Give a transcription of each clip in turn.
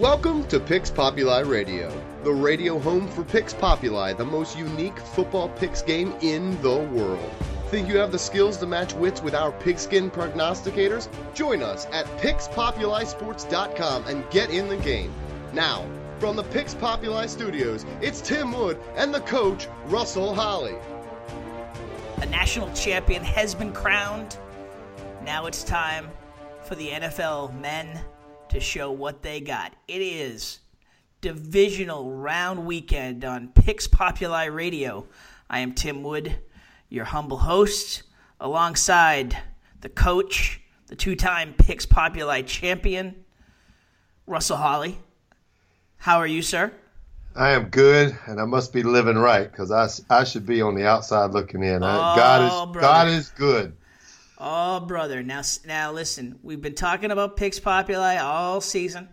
Welcome to Pix Populi Radio, the radio home for Pix Populi, the most unique football picks game in the world. Think you have the skills to match wits with our pigskin prognosticators? Join us at PixPopuliSports.com and get in the game. Now, from the Pix Populi studios, it's Tim Wood and the coach, Russell Holley. A national champion has been crowned. Now it's time for the NFL men to show what they got. It is divisional round weekend on Pix Populi Radio. I am Tim Wood your humble host, alongside the coach, the two time Pix Populi champion, Russell Holley. How are you, sir? I am good, and I must be living right because I, I should be on the outside looking in. Oh, God is oh, brother. God is good. Oh, brother! Now, now listen. We've been talking about picks Populi all season.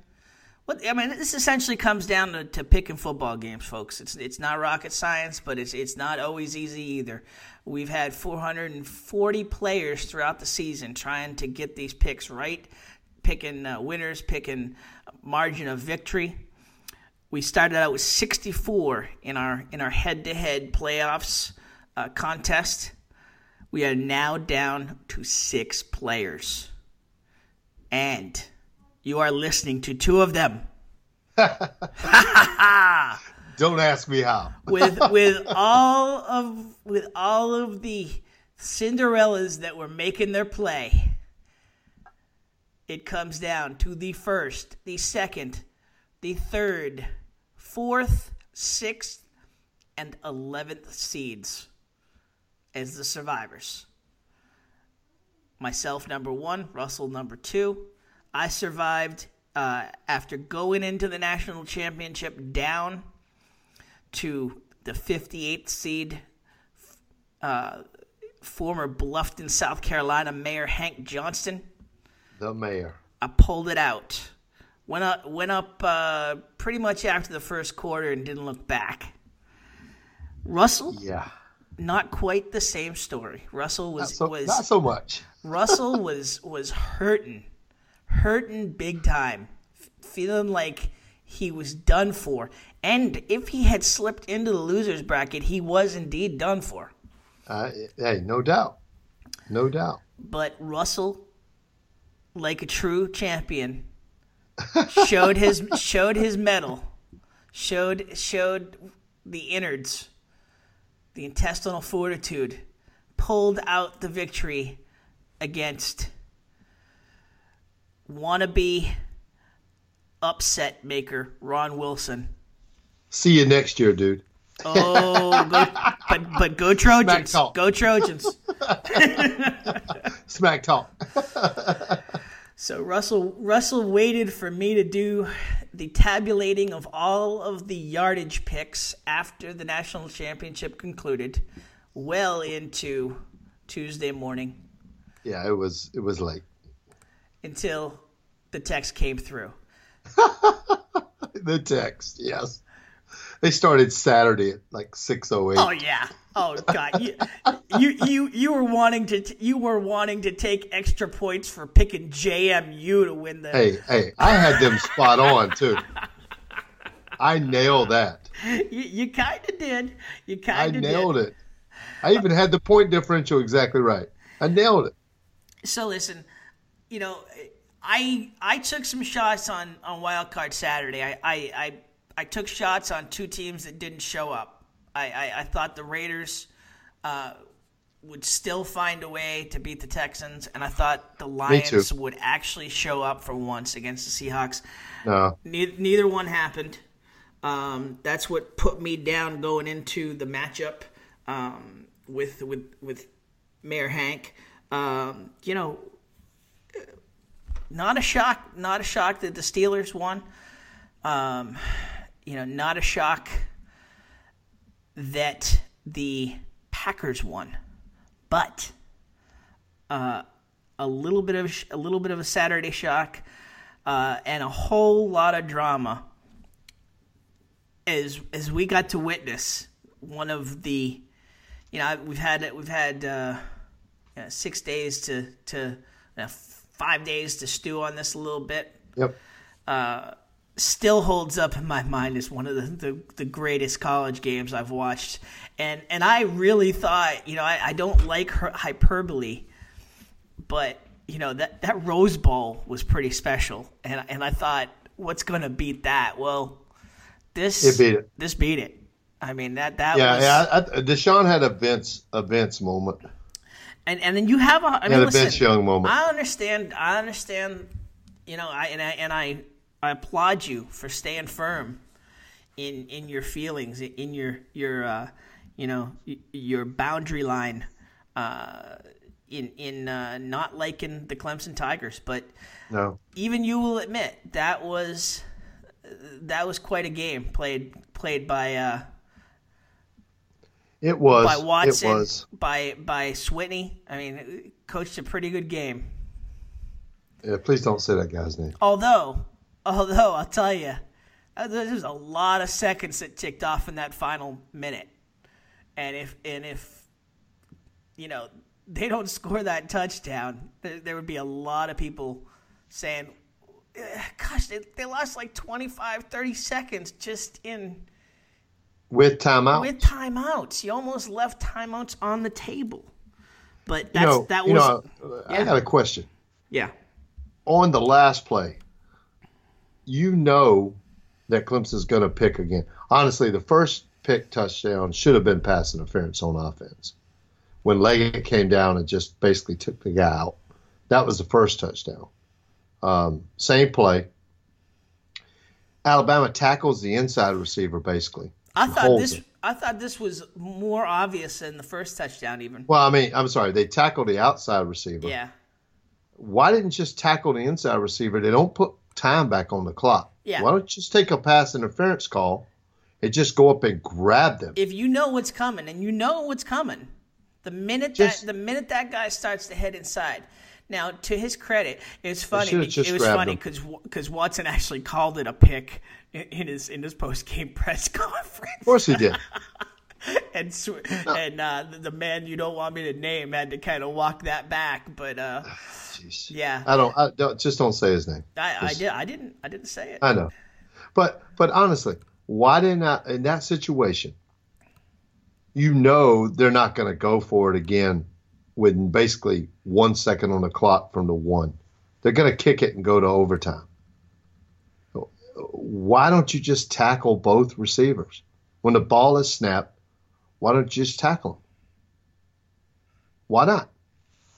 What I mean, this essentially comes down to, to picking football games, folks. It's it's not rocket science, but it's it's not always easy either. We've had 440 players throughout the season trying to get these picks right, picking uh, winners, picking margin of victory. We started out with 64 in our in our head-to-head playoffs uh, contest. We are now down to six players, and you are listening to two of them. Don't ask me how. with with all of with all of the Cinderellas that were making their play, it comes down to the first, the second, the third, fourth, sixth, and eleventh seeds as the survivors. Myself, number one, Russell, number two. I survived uh, after going into the national championship down to the 58th seed, uh, former Bluffton, South Carolina Mayor Hank Johnston. The mayor. I pulled it out. Went up, went up uh, pretty much after the first quarter and didn't look back. Russell, Yeah. Not quite the same story. Russell Not was so, was not so much. Russell was was hurting, hurting big time, feeling like he was done for. And if he had slipped into the losers bracket, he was indeed done for. Uh, hey, no doubt. No doubt. But Russell, like a true champion, showed his showed his medal, showed showed the innards, the intestinal fortitude, pulled out the victory against wannabe upset maker Ron Wilson. See you next year, dude. Oh, go, but but go Trojans! Go Trojans! Smack talk. So Russell Russell waited for me to do the tabulating of all of the yardage picks after the national championship concluded, well into Tuesday morning yeah, it was it was late. until the text came through. The text, yes. They started Saturday at like six oh eight. Oh yeah. Oh god. You, you you you were wanting to you were wanting to take extra points for picking JMU to win the Hey, hey, I had them spot on too. I nailed that. You, you kind of did. You kind of nailed did. it. I even had the point differential exactly right. I nailed it. So listen, you know, I I took some shots on on Wild Card Saturday. I I I, I took shots on two teams that didn't show up. I I, I thought the Raiders. Uh, would still find a way to beat the Texans, and I thought the. Lions would actually show up for once against the Seahawks. No, Neither, neither one happened. Um, that's what put me down going into the matchup um, with with with Mayor Hank. Um, you know, not a shock. Not a shock that the Steelers won. Um, you know, not a shock that the Packers won, but uh, a little bit of a little bit of a Saturday shock, uh, and a whole lot of drama as as we got to witness one of the, you know, we've had we've had uh, you know, six days to to you know, five days to stew on this a little bit. Yep. Still holds up in my mind as one of the, the, the, greatest college games I've watched. And and I really thought, you know, I, I don't like hyperbole, but you know that that Rose Bowl was pretty special, and and I thought, what's going to beat that? Well, this it beat it. This beat it. I mean that that yeah was, yeah. I, I, Deshaun had a Vince a Vince moment. And and then you have a I mean, had a listen, Vince Young moment. I understand. I understand. You know, I and I and I I applaud you for staying firm in in your feelings, in your your uh, you know your boundary line, uh, in in uh, not liking the Clemson Tigers. But no, even you will admit that was that was quite a game played played by. Uh, it was by Watson, it was. by by Swinney. I mean, coached a pretty good game. Yeah, please don't say that guy's name. Although Although I'll tell you, uh, there's a lot of seconds that ticked off in that final minute, and if and if you know they don't score that touchdown, there, there would be a lot of people saying, "Gosh, they, they lost like 25, 30 seconds just in." With timeouts. With timeouts, you almost left timeouts on the table. But that's you know, that was. You know, yeah. I got a question. Yeah. On the last play, you know that Clemson's going to pick again. Honestly, the first pick touchdown should have been pass interference on offense. When Leggett came down and just basically took the guy out, that was the first touchdown. Um, same play. Alabama tackles the inside receiver basically. I thought this. Him. I thought this was more obvious than the first touchdown, even. Well, I mean, I'm sorry, they tackled the outside receiver. Yeah. Why didn't you just tackle the inside receiver? They don't put time back on the clock. Yeah. Why don't you just take a pass interference call and just go up and grab them? If you know what's coming, and you know what's coming, the minute just, that the minute that guy starts to head inside. Now, to his credit, it's funny. It was funny because because Watson actually called it a pick in his in his post game press conference. Of course he did. and no. and uh, the man you don't want me to name had to kind of walk that back, but uh, Yeah. I don't. I don't. Just don't say his name. I, I did. I didn't. I didn't say it. I know, but but honestly, why didn't I in that situation? You know they're not going to go for it again with basically one second on the clock from the one. They're going to kick it and go to overtime. Why don't you just tackle both receivers when the ball is snapped? Why don't you just tackle them? Why not?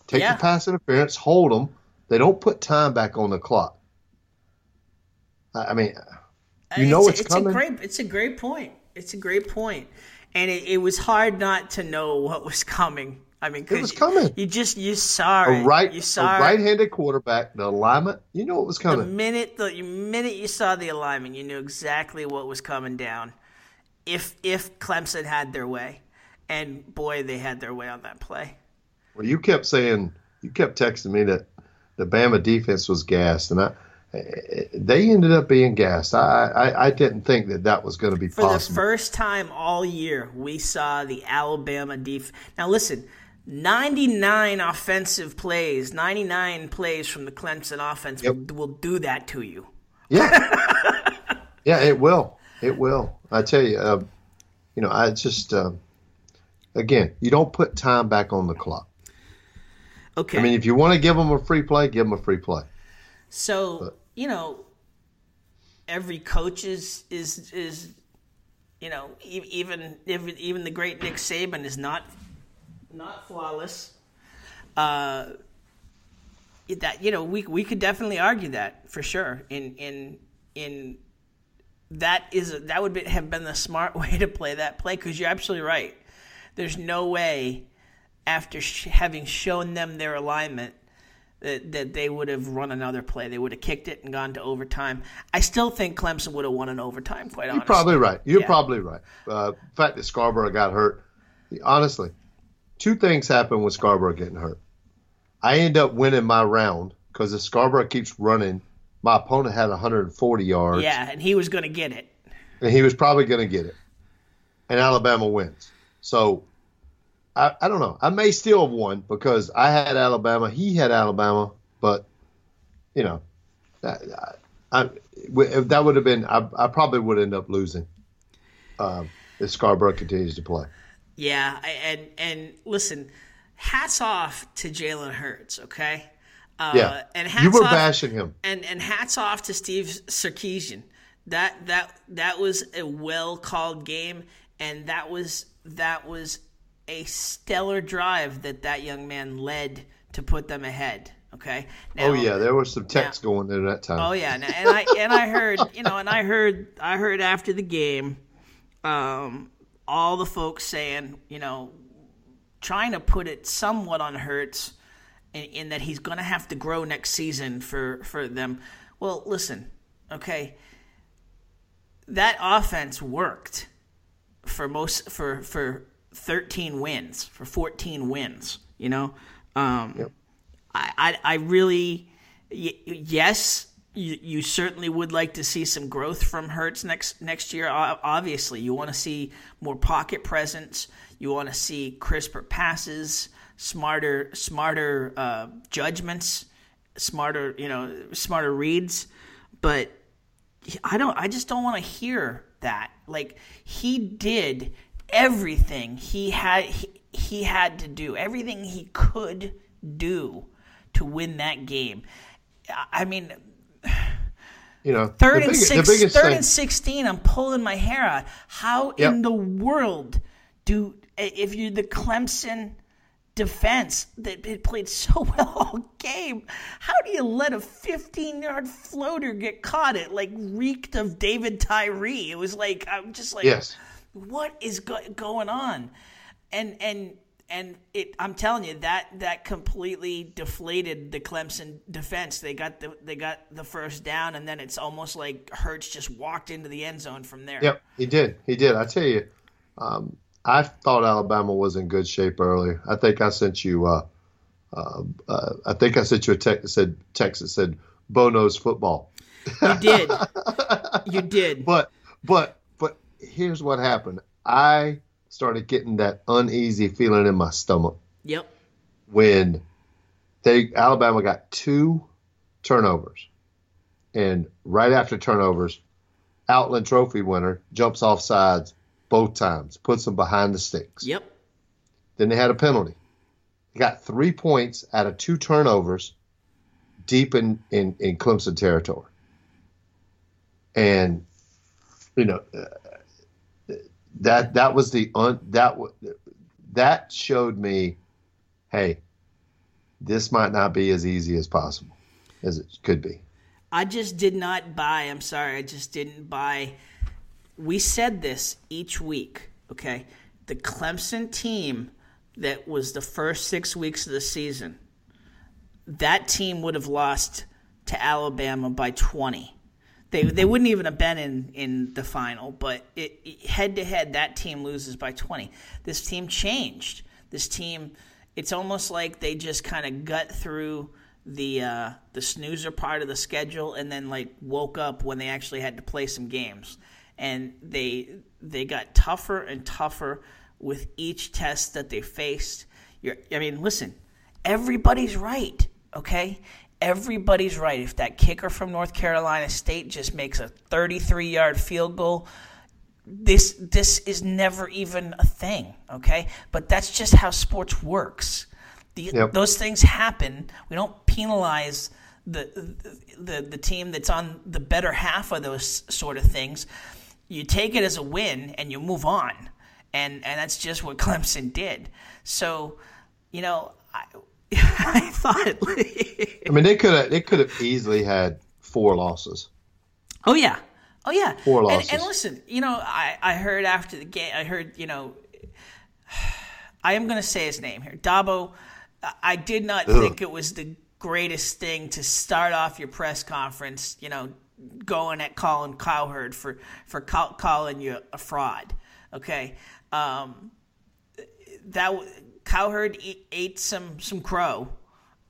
Take yeah. the pass interference, hold them. They don't put time back on the clock. I mean, you know it's, it's coming. A great, it's a great point. It's a great point, and it, it was hard not to know what was coming. I mean, it was coming. You, just you saw a right, you saw a right-handed quarterback. The alignment, you know, it was coming. The minute the minute you saw the alignment, you knew exactly what was coming down. If if Clemson had their way, and boy, they had their way on that play. Well, you kept saying, you kept texting me that the Bama defense was gassed, and I, they ended up being gassed. I, I, I didn't think that that was going to be For possible. For the first time all year, we saw the Alabama defense. Now, listen, 99 offensive plays, 99 plays from the Clemson offense yep. will, will do that to you. Yeah. yeah, it will. It will. I tell you, uh, you know, I just, uh, again, you don't put time back on the clock. Okay. I mean, if you want to give them a free play, give them a free play. So but. you know, every coach is is is you know even even even the great Nick Saban is not not flawless. Uh, that you know we we could definitely argue that for sure. In in in that is that would be, have been the smart way to play that play because you're absolutely right. There's no way after sh- having shown them their alignment that, that they would have run another play. They would have kicked it and gone to overtime. I still think Clemson would have won an overtime. Quite honestly, You're probably right. You're Yeah. probably right. Uh, the fact that Scarborough got hurt, honestly, two things happened with Scarborough getting hurt. I end up winning my round because if Scarborough keeps running, my opponent had 140 yards, Yeah, and he was going to get it. and he was probably going to get it, and Alabama wins. So I, I don't know. I may still have won because I had Alabama, he had Alabama, but you know, that, I, I, that would have been, I, I probably would end up losing um, if Scarborough continues to play. Yeah, and and listen, hats off to Jalen Hurts. Okay. Uh, Yeah, and hats you were off, bashing him. and and hats off to Steve Sarkisian. That that that was a well called game, and that was that was a stellar drive that that young man led to put them ahead. Okay. Now, Oh yeah, there was some text going there that time. Oh yeah, and, and I and I heard you know, and I heard I heard after the game, um, all the folks saying you know, trying to put it somewhat on Hurts, in, in that he's going to have to grow next season for for them. Well, listen, okay, that offense worked for most for for 13 wins for 14 wins you know um I, I i really y- yes you, you certainly would like to see some growth from Hurts next next year. Obviously, you want to see more pocket presence. You want to see crisper passes, smarter smarter uh, judgments, smarter you know smarter reads. But I don't. I just don't want to hear that. Like he did everything he had. He, he had to do everything he could do to win that game. I- mean, You know, third and big- six, third thing. and sixteen. I'm pulling my hair out. How Yep. in the world do if you're the Clemson defense that it played so well all game? How do you let a 15 yard floater get caught? It like reeked of David Tyree. It was like I'm just like, Yes. what is go- going on? And and and it I'm telling you that that completely deflated the Clemson defense. They got the they got the first down and then it's almost like Hurts just walked into the end zone from there. Yep, he did. He did. I tell you, um, I thought Alabama was in good shape earlier. I think I sent you. Uh, uh, uh, I think I sent you a text that said Texas said Bo knows football. You did. you did. But but but here's what happened. I started getting that uneasy feeling in my stomach Yep. when they Alabama got two turnovers, and right after turnovers, Outland Trophy winner jumps off sides both times, puts them behind the sticks. Yep. Then they had a penalty. They got three points out of two turnovers, deep in in, in Clemson territory, and you know uh, that that was the un, that that showed me, hey, this might not be as easy as possible as it could be. I just did not buy. I'm sorry. I just didn't buy. We said this each week, okay? The Clemson team that was the first six weeks of the season, that team would have lost to Alabama by 20. They, they wouldn't even have been in, in the final, but it, it- head to head, that team loses by 20. This team changed. This team, it's almost like they just kind of gut through the uh, the snoozer part of the schedule and then like woke up when they actually had to play some games and they they got tougher and tougher with each test that they faced. You're, i mean listen everybody's right okay? Everybody's right. If that kicker from north carolina state just makes a 33 yard field goal this this is never even a thing okay? But that's just how sports works. The, Yep. those things happen. We don't penalize the, the the team that's on the better half of those sort of things you take it as a win and you move on and and that's just what Clemson did so you know I, I thought I mean, they could have they could have easily had four losses. Oh yeah, oh yeah. Four And, losses. and listen, you know, I I heard after the game, I heard you know, I am going to say his name here. Dabo, I did not Ugh. think it was the greatest thing to start off your press conference, you know, going at Colin Cowherd for, for calling you a fraud. Okay. Um, that Cowherd ate some, some crow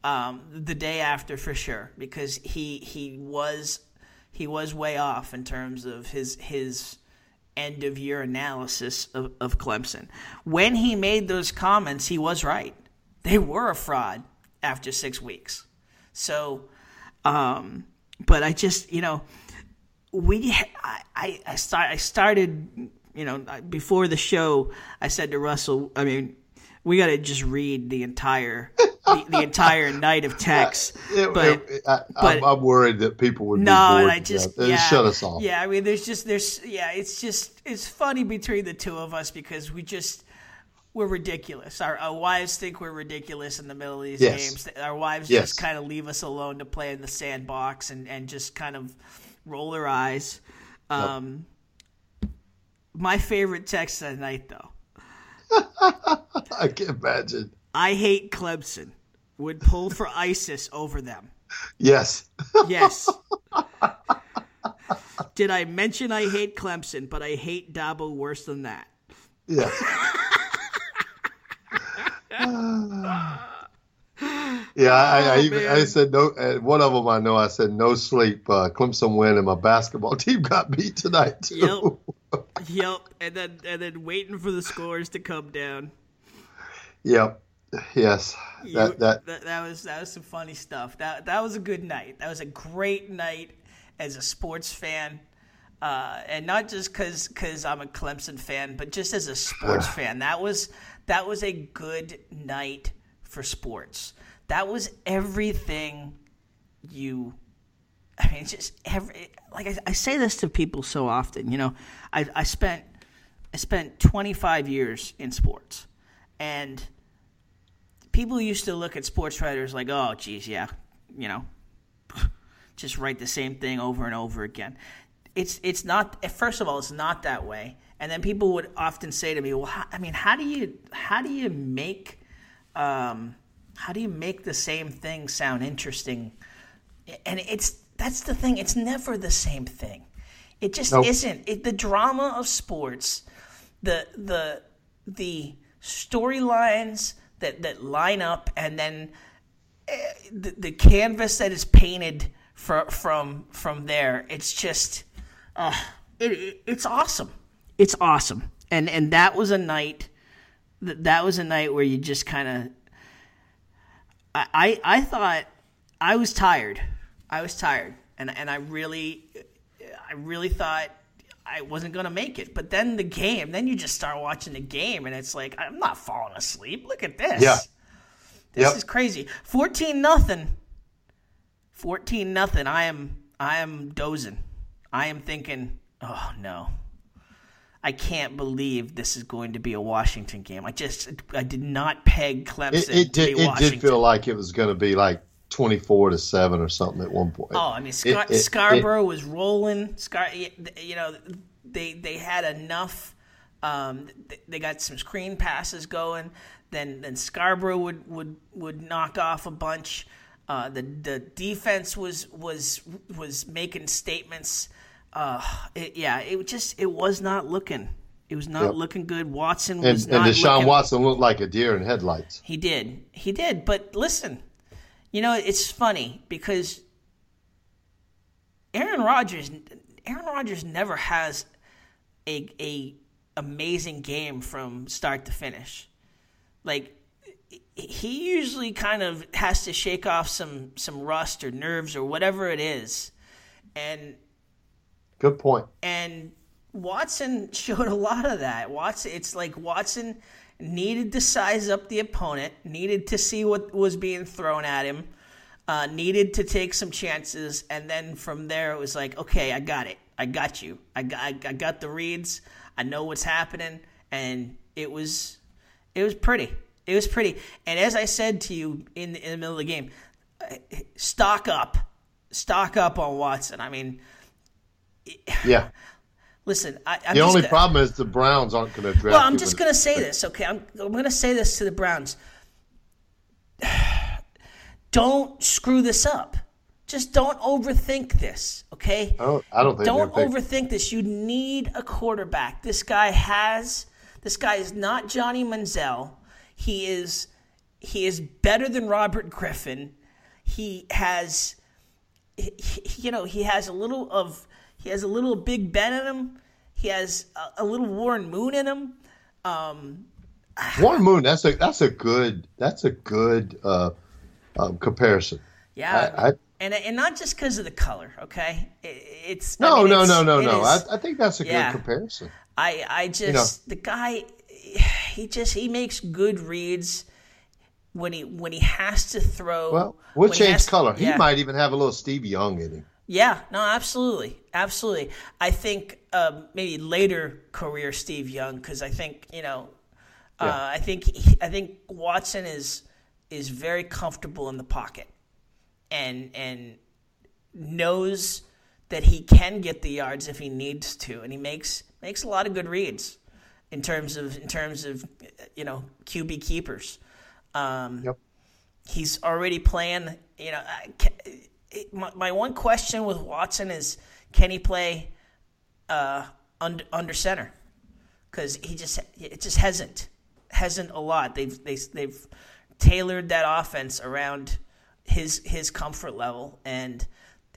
um, the day after for sure because he he was he was way off in terms of his his end of year analysis of, of Clemson. When he made those comments, he was right. They were a fraud after six weeks. So, um, but I just, you know, we, I, I, I, start, I started, you know, before the show, I said to Russell, I mean, we got to just read the entire the, the, entire night of text. It, but, it, I, but I'm, worried that people would no, I just yeah, shut us off. Yeah, I mean, there's just there's yeah, it's just it's funny between the two of us because we just we're ridiculous. Our, our wives think we're ridiculous in the middle of these yes. games. Our wives yes. just kind of leave us alone to play in the sandbox and and just kind of roll their eyes. Um, yep. My favorite text of the night, though. I can imagine. I hate Clemson would pull for ISIS over them. Yes. Yes. Did I mention I hate Clemson, but I hate Dabo worse than that? Yes. yeah, I, I, even, I, said no. One of them I know. I said no sleep. Uh, Clemson win, and my basketball team got beat tonight. Too. Yep. yep. And then and then waiting for the scores to come down. Yep. Yes, that, you, that, that that was that was some funny stuff. That that was a good night. That was a great night as a sports fan, uh, and not just because because I'm a Clemson fan, but just as a sports fan. That was that was a good night for sports. That was everything you. I mean, just every like I, I say this to people so often. You know, I I spent I spent 25 years in sports, and people used to look at sports writers like, oh, geez, yeah, you know, just write the same thing over and over again. It's it's not. First of all, it's not that way. And then people would often say to me, well, how, I mean, how do you how do you make um, how do you make the same thing sound interesting? And it's that's the thing. It's never the same thing. It just nope. isn't. It, the drama of sports, the the the storylines, that that line up, and then uh, the, the canvas that is painted for, from from there. It's just, uh, it, it, it's awesome. It's awesome, and and that was a night. That that was a night where you just kind of. I, I I thought I was tired. I was tired, and and I really, I really thought I wasn't going to make it. But then the game, then you just start watching the game, and it's like I'm not falling asleep. Look at this. Yeah. This yep. is crazy. Fourteen nothing. Fourteen nothing. I am I am dozing. I am thinking, oh no. I can't believe this is going to be a Washington game. I just I did not peg Clemson. It, it did. it did feel like it was going to be like 24 to 7 or something at one point. Oh, I mean, Scar- it, Scarborough was rolling. Scar, you know, they they had enough. Um, they got some screen passes going. Then then Scarborough would would would knock off a bunch. Uh, the the defense was was was making statements. Uh, it, yeah, it just it was not looking. It was not yep. looking good. Watson was and, not. And Deshaun looking, Watson looked like a deer in headlights. He did. He did. But listen, you know, it's funny because Aaron Rodgers Aaron Rodgers never has a a amazing game from start to finish. Like he usually kind of has to shake off some some rust or nerves or whatever it is. And good point. And Watson showed a lot of that. Watson it's like Watson needed to size up the opponent, needed to see what was being thrown at him, uh, needed to take some chances, and then from there it was like, okay, I got it, I got you, I got, I, got the reads, I know what's happening, and it was, it was pretty, it was pretty. And as I said to you in the, in the middle of the game, stock up, stock up on Watson. I mean, yeah listen, I, The only gonna- problem is the Browns aren't going to draft. Well, I'm just going to say this, okay? I'm, I'm going to say this to the Browns. Don't screw this up. Just don't overthink this, okay? I don't, I don't think. Don't overthink this. You need a quarterback. This guy has. This guy is not Johnny Manziel. He is. He is better than Robert Griffin. He has. he- you know, he has a little of. He has a little Big Ben in him. He has a, a little Warren Moon in him. Um, Warren Moon. That's a that's a good that's a good uh, um, comparison. yeah, I- I- and and not just because of the color. Okay, It- it's I No, mean, no, it's- no, no, no. is- I, I think that's a Yeah. good comparison. I I just the guy he just he makes good reads when he when he has to throw. Well, we'll he change color. He yeah. might even have a little Steve Young in him. Yeah, no, absolutely, absolutely. I think um, maybe later career Steve Young because I think you know, uh, Yeah. I think he, I think Watson is is very comfortable in the pocket, and and knows that he can get the yards if he needs to, and he makes makes a lot of good reads in terms of in terms of you know QB keepers. Um, Yep. he's already playing. You know, it- my, my one question with Watson is, can he play uh, under under center? Because he just it just hasn't hasn't a lot. They've they, they've tailored that offense around his his comfort level, and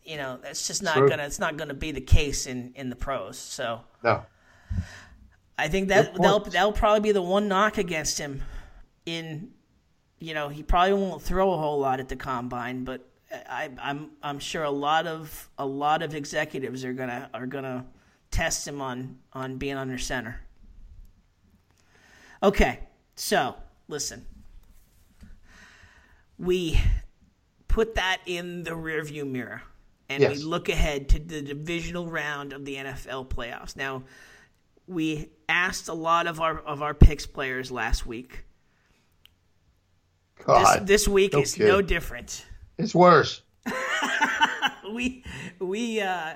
you know that's just not True. gonna it's not gonna be the case in in the pros. So. No. I think that that'll that'll probably be the one knock against him. In, you know, he probably won't throw a whole lot at the combine, but I, I'm I'm sure a lot of a lot of executives are gonna are gonna test him on on being under center. Okay, so listen, we put that in the rearview mirror, and we look ahead to the divisional round of the NFL playoffs. Now, we asked a lot of our of our picks players last week. This, God, this week no is no different. It's worse. We we uh,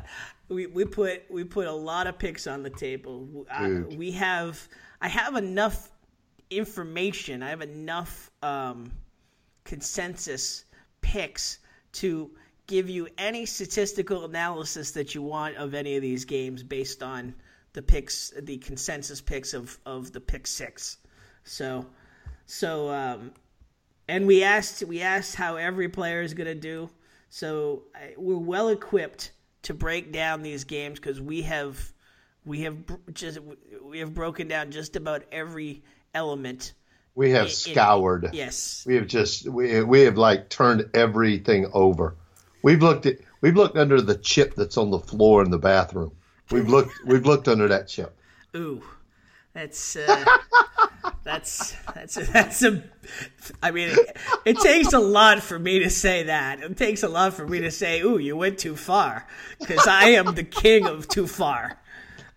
we we put we put a lot of picks on the table. I, we have I have enough information. I have enough um, consensus picks to give you any statistical analysis that you want of any of these games based on the picks, the consensus picks of of the pick six. So so um, and we asked we asked how every player is going to do. So I, we're well equipped to break down these games because we have we have just we have broken down just about every element. We have in- scoured. Yes, We have just we we have like turned everything over. We've looked at we've looked under the chip that's on the floor in the bathroom. We've looked we've looked under that chip. ooh, that's uh, that's that's that's a. I mean, it, it takes a lot for me to say that. It takes a lot for me to say, "Ooh, you went too far," because I am the king of too far.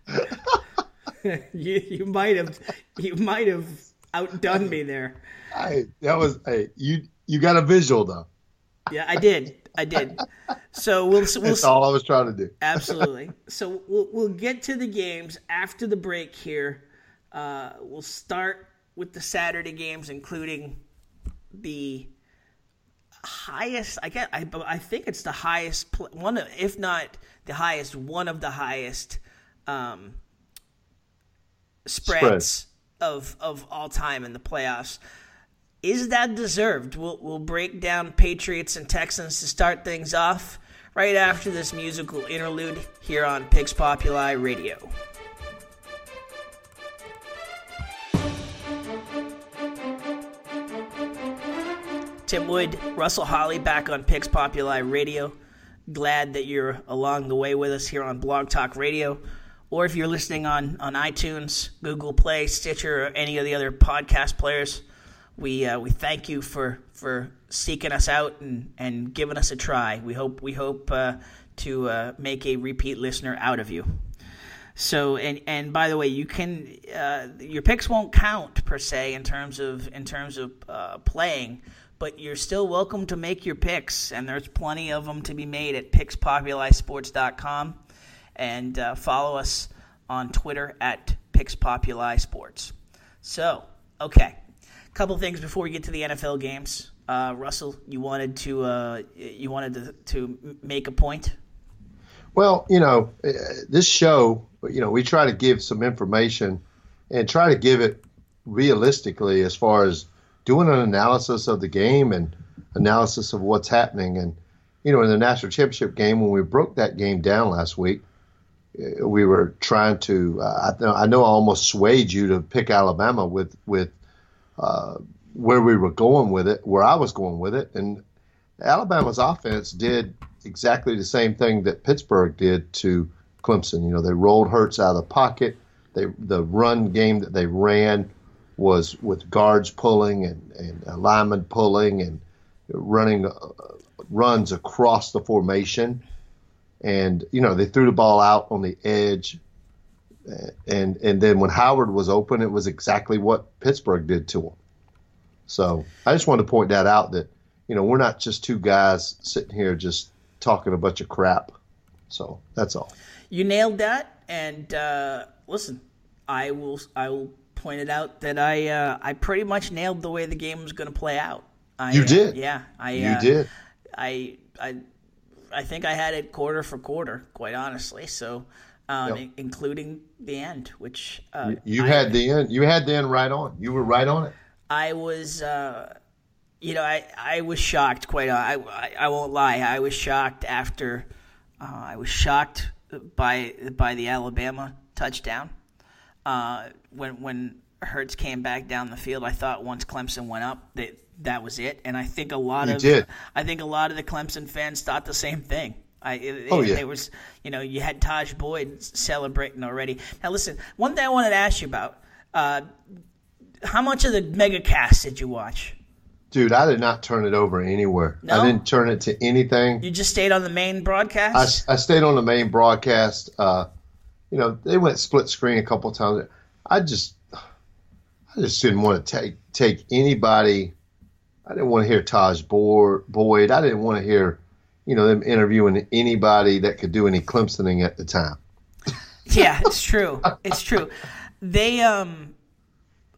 you you might have you might have outdone me there. Hey, that was hey you you got a visual though. Yeah, I did. I did. So we'll we'll That's all I was trying to do. absolutely. So we'll we'll get to the games after the break here. Uh, we'll start with the Saturday games, including the highest. I get. I, I think it's the highest one, of, if not the highest, one of the highest um, spreads of of all time in the playoffs. Is that deserved? We'll we'll break down Patriots and Texans to start things off right after this musical interlude here on Pix Populi Radio. Tim Wood, Russell Holley back on Pix Populi Radio. Glad that you're along the way with us here on Blog Talk Radio. Or if you're listening on, on iTunes, Google Play, Stitcher, or any of the other podcast players, we uh, we thank you for, for seeking us out and, and giving us a try. We hope we hope uh, to uh, make a repeat listener out of you. So and and by the way, you can uh, your picks won't count per se in terms of in terms of uh, playing, but you're still welcome to make your picks, and there's plenty of them to be made at pickspopulisports.com, and uh, follow us on Twitter at Picks Populi Sports. So, okay, a couple things before we get to the NFL games. Uh, Russell, you wanted to uh, you wanted to, to make a point. Well, you know, uh, this show, you know, we try to give some information and try to give it realistically as far as doing an analysis of the game and analysis of what's happening. And, you know, in the national championship game, when we broke that game down last week, uh, we were trying to, uh, I, I, know I almost swayed you to pick Alabama with, with, uh, where we were going with it, where I was going with it. And Alabama's offense did exactly the same thing that Pittsburgh did to Clemson. You know, they rolled Hurts out of the pocket. They the run game that they ran was with guards pulling and and linemen pulling and running uh, runs across the formation. And you know, they threw the ball out on the edge. And and then when Howard was open, it was exactly what Pittsburgh did to him. So I just wanted to point that out that you know we're not just two guys sitting here just talking a bunch of crap. So that's all. You nailed that. And uh, listen, I will I will point it out that I uh, I pretty much nailed the way the game was going to play out. I, you did. Uh, yeah, I. You uh, did. I I I think I had it quarter for quarter, quite honestly. So. Um, yep. including the end, which uh, you had I, the end. You had the end right on. You were right on it. I was, uh, you know, I, I was shocked. Quite, I, I, I won't lie. I was shocked after. Uh, I was shocked by by the Alabama touchdown. Uh, when when Hurts came back down the field, I thought once Clemson went up that that was it. And I think a lot of did. I think a lot of the Clemson fans thought the same thing. I, it, oh, yeah. There was, you know, you had Tajh Boyd celebrating already. Now, listen, one thing I wanted to ask you about: uh, how much of the mega cast did you watch? Dude, I did not turn it over anywhere. No? I didn't turn it to anything. You just stayed on the main broadcast. I, I stayed on the main broadcast. Uh, you know, they went split screen a couple times. I just, I just didn't want to take take anybody. I didn't want to hear Tajh Boyd. I didn't want to hear, you know, them interviewing anybody that could do any Clemsoning at the time. yeah, it's true. It's true. They um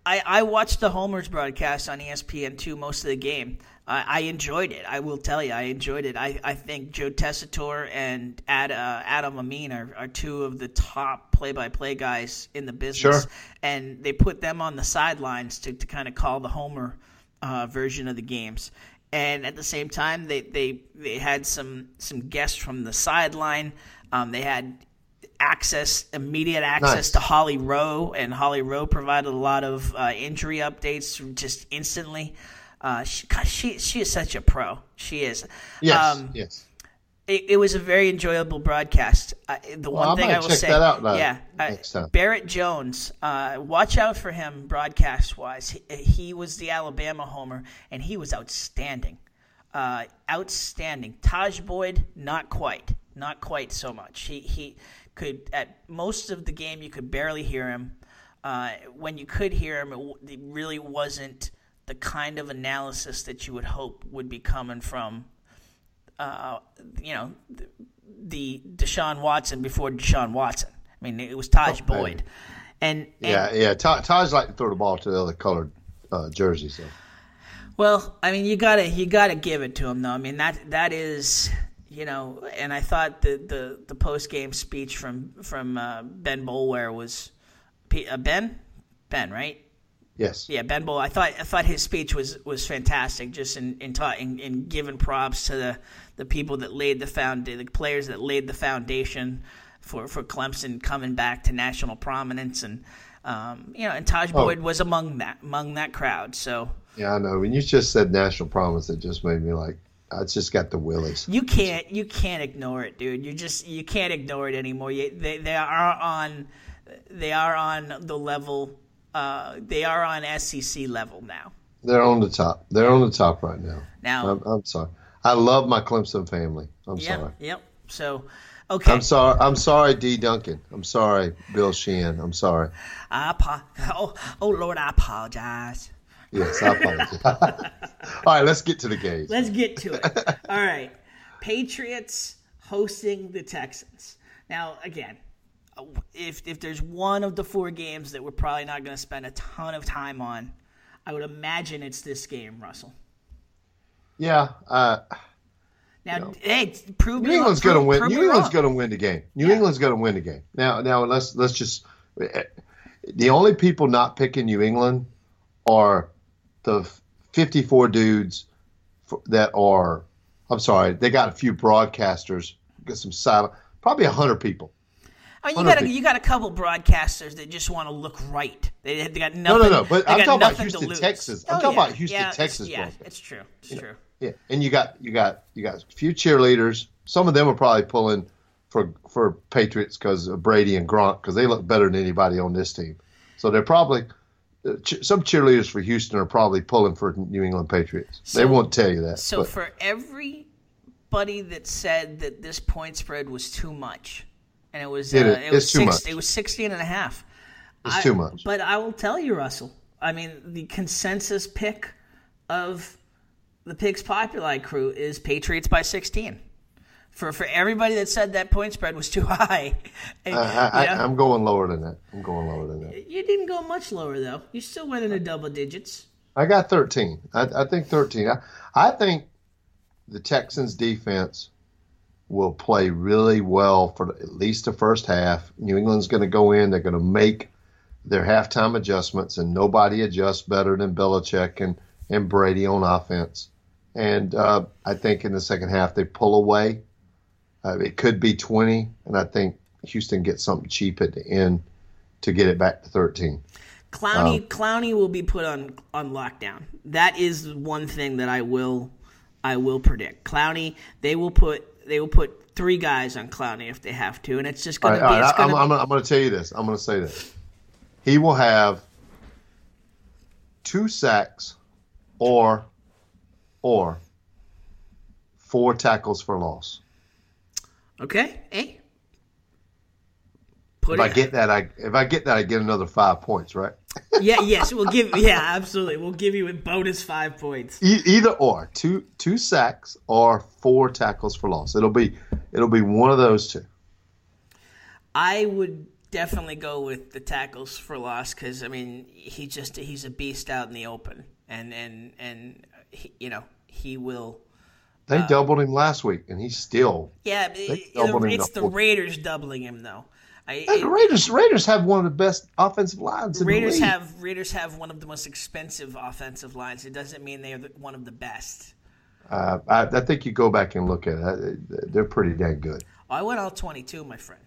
I, I watched the Homers broadcast on ESPN two most of the game. I, I enjoyed it. I will tell you, I enjoyed it. I, I think Joe Tessitore and Ad, uh, Adam Amin are, are two of the top play-by-play guys in the business, sure. and they put them on the sidelines to, to kind of call the Homer uh, version of the games. And at the same time, they, they, they had some some guests from the sideline. Um, they had access, immediate access nice. to Holly Rowe, and Holly Rowe provided a lot of uh, injury updates just instantly. Uh, she, God, she she is such a pro. She is. Yes. Um, yes. It, it, was a very enjoyable broadcast. Uh, the well, one I thing I will check say, that out yeah, uh, Barrett Jones. Uh, watch out for him broadcast wise. He, he, was the Alabama homer, and he was outstanding. Uh, outstanding. Tajh Boyd, not quite, not quite so much. He he could at most of the game you could barely hear him. Uh, when you could hear him, it, it, really wasn't the kind of analysis that you would hope would be coming from, uh, you know, the, the Deshaun Watson before Deshaun Watson. I mean, it was Tajh oh, Boyd, and, and, yeah, yeah, Tajh like to throw the ball to the other colored uh, jersey. So, well, I mean, you gotta you gotta give it to him though. I mean that that is you know, and I thought the the, the post game speech from from uh, Ben Boulware was uh, Ben Ben right. Yes. Yeah, Ben Bull. I thought I thought his speech was, was fantastic, just in in, ta- in, in giving props to the, the people that laid the found the players that laid the foundation for, for Clemson coming back to national prominence, and um, you know, and Tajh oh. Boyd was among that among that crowd. So yeah, I know. When you just said national prominence, it just made me like, I just got the willies. You can't you can't ignore it, dude. You just you can't ignore it anymore. You, they they are on they are on the level. Uh, they are on SEC level now. They're on the top. They're on the top right now. Now I'm, I'm sorry. I love my Clemson family. I'm yep, sorry. Yep. So, okay. I'm sorry. I'm sorry, D. Duncan. I'm sorry, Bill Sheehan. I'm sorry. I oh, oh Lord, I apologize. Yes, I apologize. All right, let's get to the game. Let's get to it. All right. Patriots hosting the Texans. Now, again, if if there's one of the four games that we're probably not going to spend a ton of time on, I would imagine it's this game, Russell. Yeah. Uh, now, you know, hey, prove New England's going to win. New England's going to win the game. New yeah. England's going to win the game. Now, now let's let's just. The only people not picking New England are the 54 dudes that are. I'm sorry, they got a few broadcasters, got some silent, probably hundred people I mean, you got a, you got a couple broadcasters that just want to look right. They, they got nothing. No, no, no. But I'm talking about Houston, Texas. I'm oh, talking yeah. about Houston, yeah, Texas. Yeah, it's true. It's you true. Know, yeah, and you got you got you got a few cheerleaders. Some of them are probably pulling for for Patriots because of Brady and Gronk because they look better than anybody on this team. So they're probably uh, some cheerleaders for Houston are probably pulling for New England Patriots. So, they won't tell you that. So but. for everybody that said that this point spread was too much and it was it, uh, it was six, it was 16 and a half. It's I, too much. But I will tell you, Russell. I mean, the consensus pick of the Picks Populi crew is Patriots by 16. For for everybody that said that point spread was too high, and, I, am going lower than that. I'm going lower than that. You didn't go much lower though. You still went into double digits. I got 13. I, I think 13. I, I think the Texans defense will play really well for at least the first half. New England's going to go in, they're going to make their halftime adjustments, and nobody adjusts better than Belichick and, and Brady on offense. And uh, I think in the second half, they pull away. Uh, it could be 20, and I think Houston gets something cheap at the end to get it back to 13. Clowney, um, Clowney will be put on on lockdown. That is one thing that I will I will predict. Clowney, they will put they will put three guys on Clowney if they have to, and it's just going to be. Right, I'm, I'm, I'm going to tell you this. I'm going to say this. He will have two sacks, or or four tackles for loss. Okay. Hey. Put if I get that, I if I get that, I get another five points, right? Yeah. Yes. We'll give. Yeah. Absolutely. We'll give you a bonus five points. E- either or, two two sacks or four tackles for loss. It'll be it'll be one of those two. I would definitely go with the tackles for loss because I mean he just he's a beast out in the open and and and he, you know he will. They uh, doubled him last week, and he's still. Yeah, it's the Raiders doubling him though. I, the Raiders Raiders have one of the best offensive lines. In Raiders the have Raiders have one of the most expensive offensive lines. It doesn't mean they are one of the best. Uh, I, I, think you go back and look at it; they're pretty dang good. I went all twenty-two, my friend.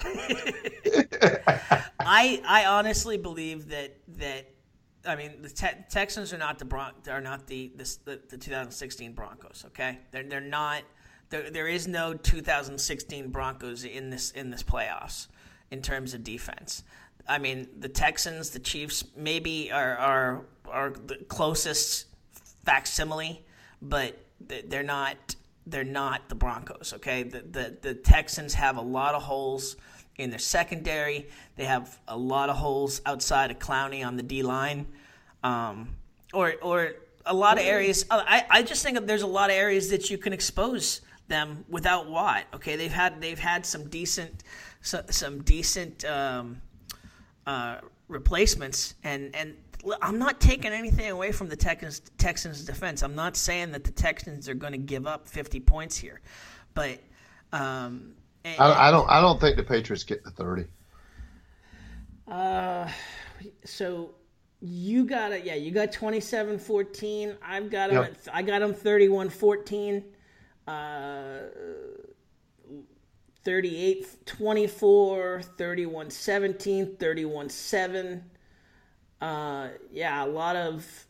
I I honestly believe that that I mean the te- Texans are not the Bron- are not the, the the 2016 Broncos. Okay, they're they're not there, there is no 2016 Broncos in this in this playoffs in terms of defense. I mean, the Texans, the Chiefs, maybe are are are the closest facsimile, but they're not they're not the Broncos. Okay, the the, the Texans have a lot of holes in their secondary. They have a lot of holes outside of Clowney on the D line, um, or or a lot of areas. I I just think there's a lot of areas that you can expose them without Watt. Okay, they've had they've had some decent some, some decent um, uh, replacements, and and I'm not taking anything away from the Texans Texans defense. I'm not saying that the Texans are going to give up 50 points here, but um, and, I, I, don't I don't think the Patriots get the 30. Uh, so you got it. Yeah, you got 27-14. I've got them. Yep. At, I got them 31-14 uh, 38 24, 31 17, 31 7. Uh, yeah, a lot of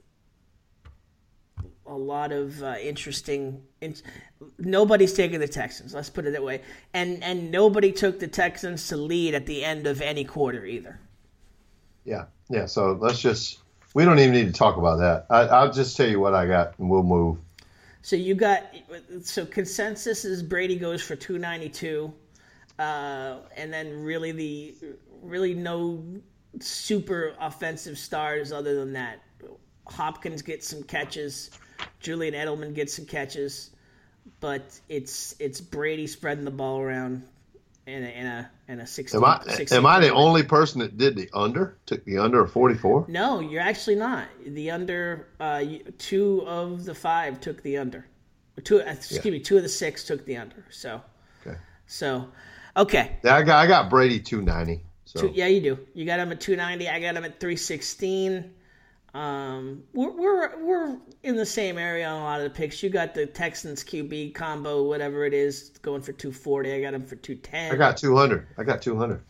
a lot of uh, interesting. In, nobody's taking the Texans. Let's put it that way. And and nobody took the Texans to lead at the end of any quarter either. Yeah, yeah. So let's just. We don't even need to talk about that. I, I'll just tell you what I got, and we'll move. So you got so consensus is Brady goes for 292, uh, and then really the really no super offensive stars other than that. Hopkins gets some catches, Julian Edelman gets some catches, but it's it's Brady spreading the ball around in a in a in a 16. Am I 16 am I the only person that did the under? Took the under of 44? No, you're actually not. The under uh, two of the five took the under. Two, uh, excuse me, two of the six took the under. So, Okay. so, okay. Yeah, I got I got Brady 290. So Two, yeah, you do. You got him at 290. I got him at 316. Um, we're, we're we're in the same area on a lot of the picks. You got the Texans QB combo, whatever it is, going for 240. I got him for 210. I got 200. I got 200.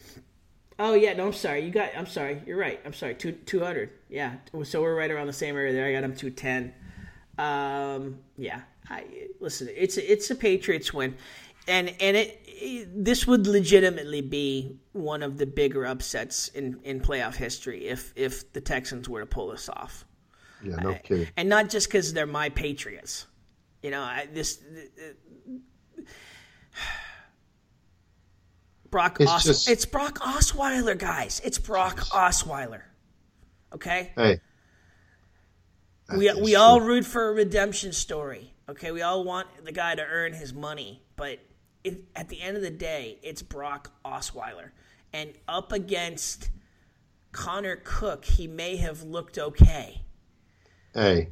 Oh yeah, no, I'm sorry. You got. I'm sorry. You're right. I'm sorry. Two two hundred. Yeah. So we're right around the same area there. I got him two ten. Um. Yeah. I listen. It's a, it's a Patriots win, and and it this would legitimately be one of the bigger upsets in in playoff history if if the Texans were to pull this off, Yeah, no kidding. and not just because they're my Patriots. You know, I, this. Brock It's Os- just- it's Brock Osweiler, guys. It's Brock Osweiler. Okay? Hey. We we true. all root for a redemption story. Okay? We all want the guy to earn his money, but it, at the end of the day, it's Brock Osweiler. And up against Connor Cook, he may have looked okay. Hey.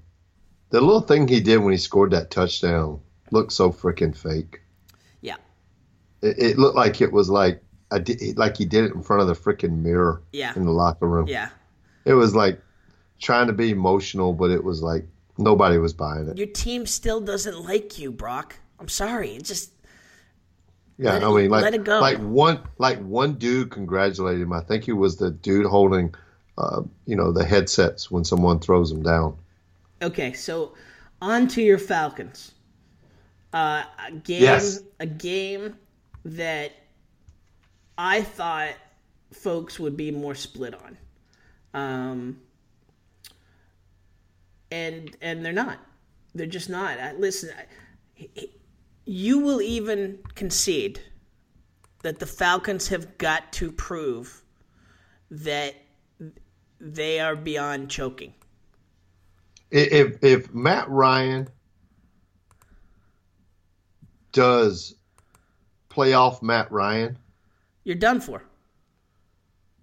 The little thing he did when he scored that touchdown looked so freaking fake. Yeah. It, it looked like it was like I did, like he did it in front of the freaking mirror Yeah. in the locker room. Yeah. It was like trying to be emotional, but it was like nobody was buying it. Your team still doesn't like you, Brock. I'm sorry. It just Yeah, Let I it- mean, like, let it go. like one, like one dude congratulated him. I think he was the dude holding, uh, you know, the headsets when someone throws them down. Okay, so on to your Falcons. Uh, a game, Yes. a game that I thought folks would be more split on, um, and and they're not. They're just not. I, listen, I, you will even concede that the Falcons have got to prove that they are beyond choking. If if Matt Ryan does playoff Matt Ryan, You're done for.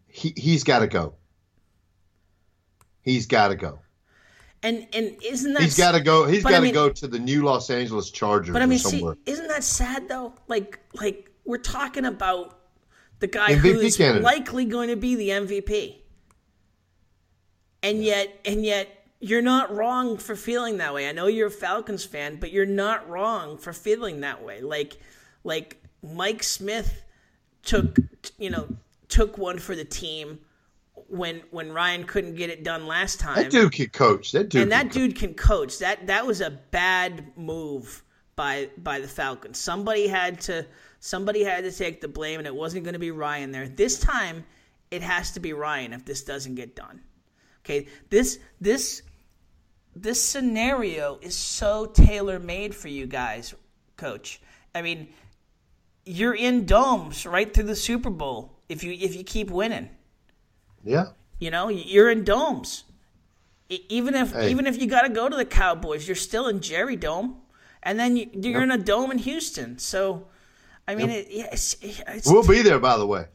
he he's got to go. He's got to go. And and isn't that He's got to go. He's I got to mean- go to the new Los Angeles Chargers But I mean, or somewhere. see, isn't that sad though? Like like we're talking about the guy MVP who's candidate. likely going to be the MVP, and yet and yet you're not wrong for feeling that way. I know you're a Falcons fan, but you're not wrong for feeling that way. Like like Mike Smith took you know took one for the team when when Ryan couldn't get it done last time that dude can coach. That dude. and can that dude can coach. That that was a bad move by by the Falcons. Somebody had to somebody had to take the blame, and it wasn't going to be Ryan there. This time, it has to be Ryan if this doesn't get done. Okay, this this this scenario is so tailor made for you guys, Coach. I mean, you're in domes right through the Super Bowl if you if you keep winning. Yeah. You know, you're in domes. Even if Hey. even if you got to go to the Cowboys, you're still in Jerry Dome, and then you, you're in a dome in Houston. So, I mean, it, yeah, it's, it's, We'll be there, by the way.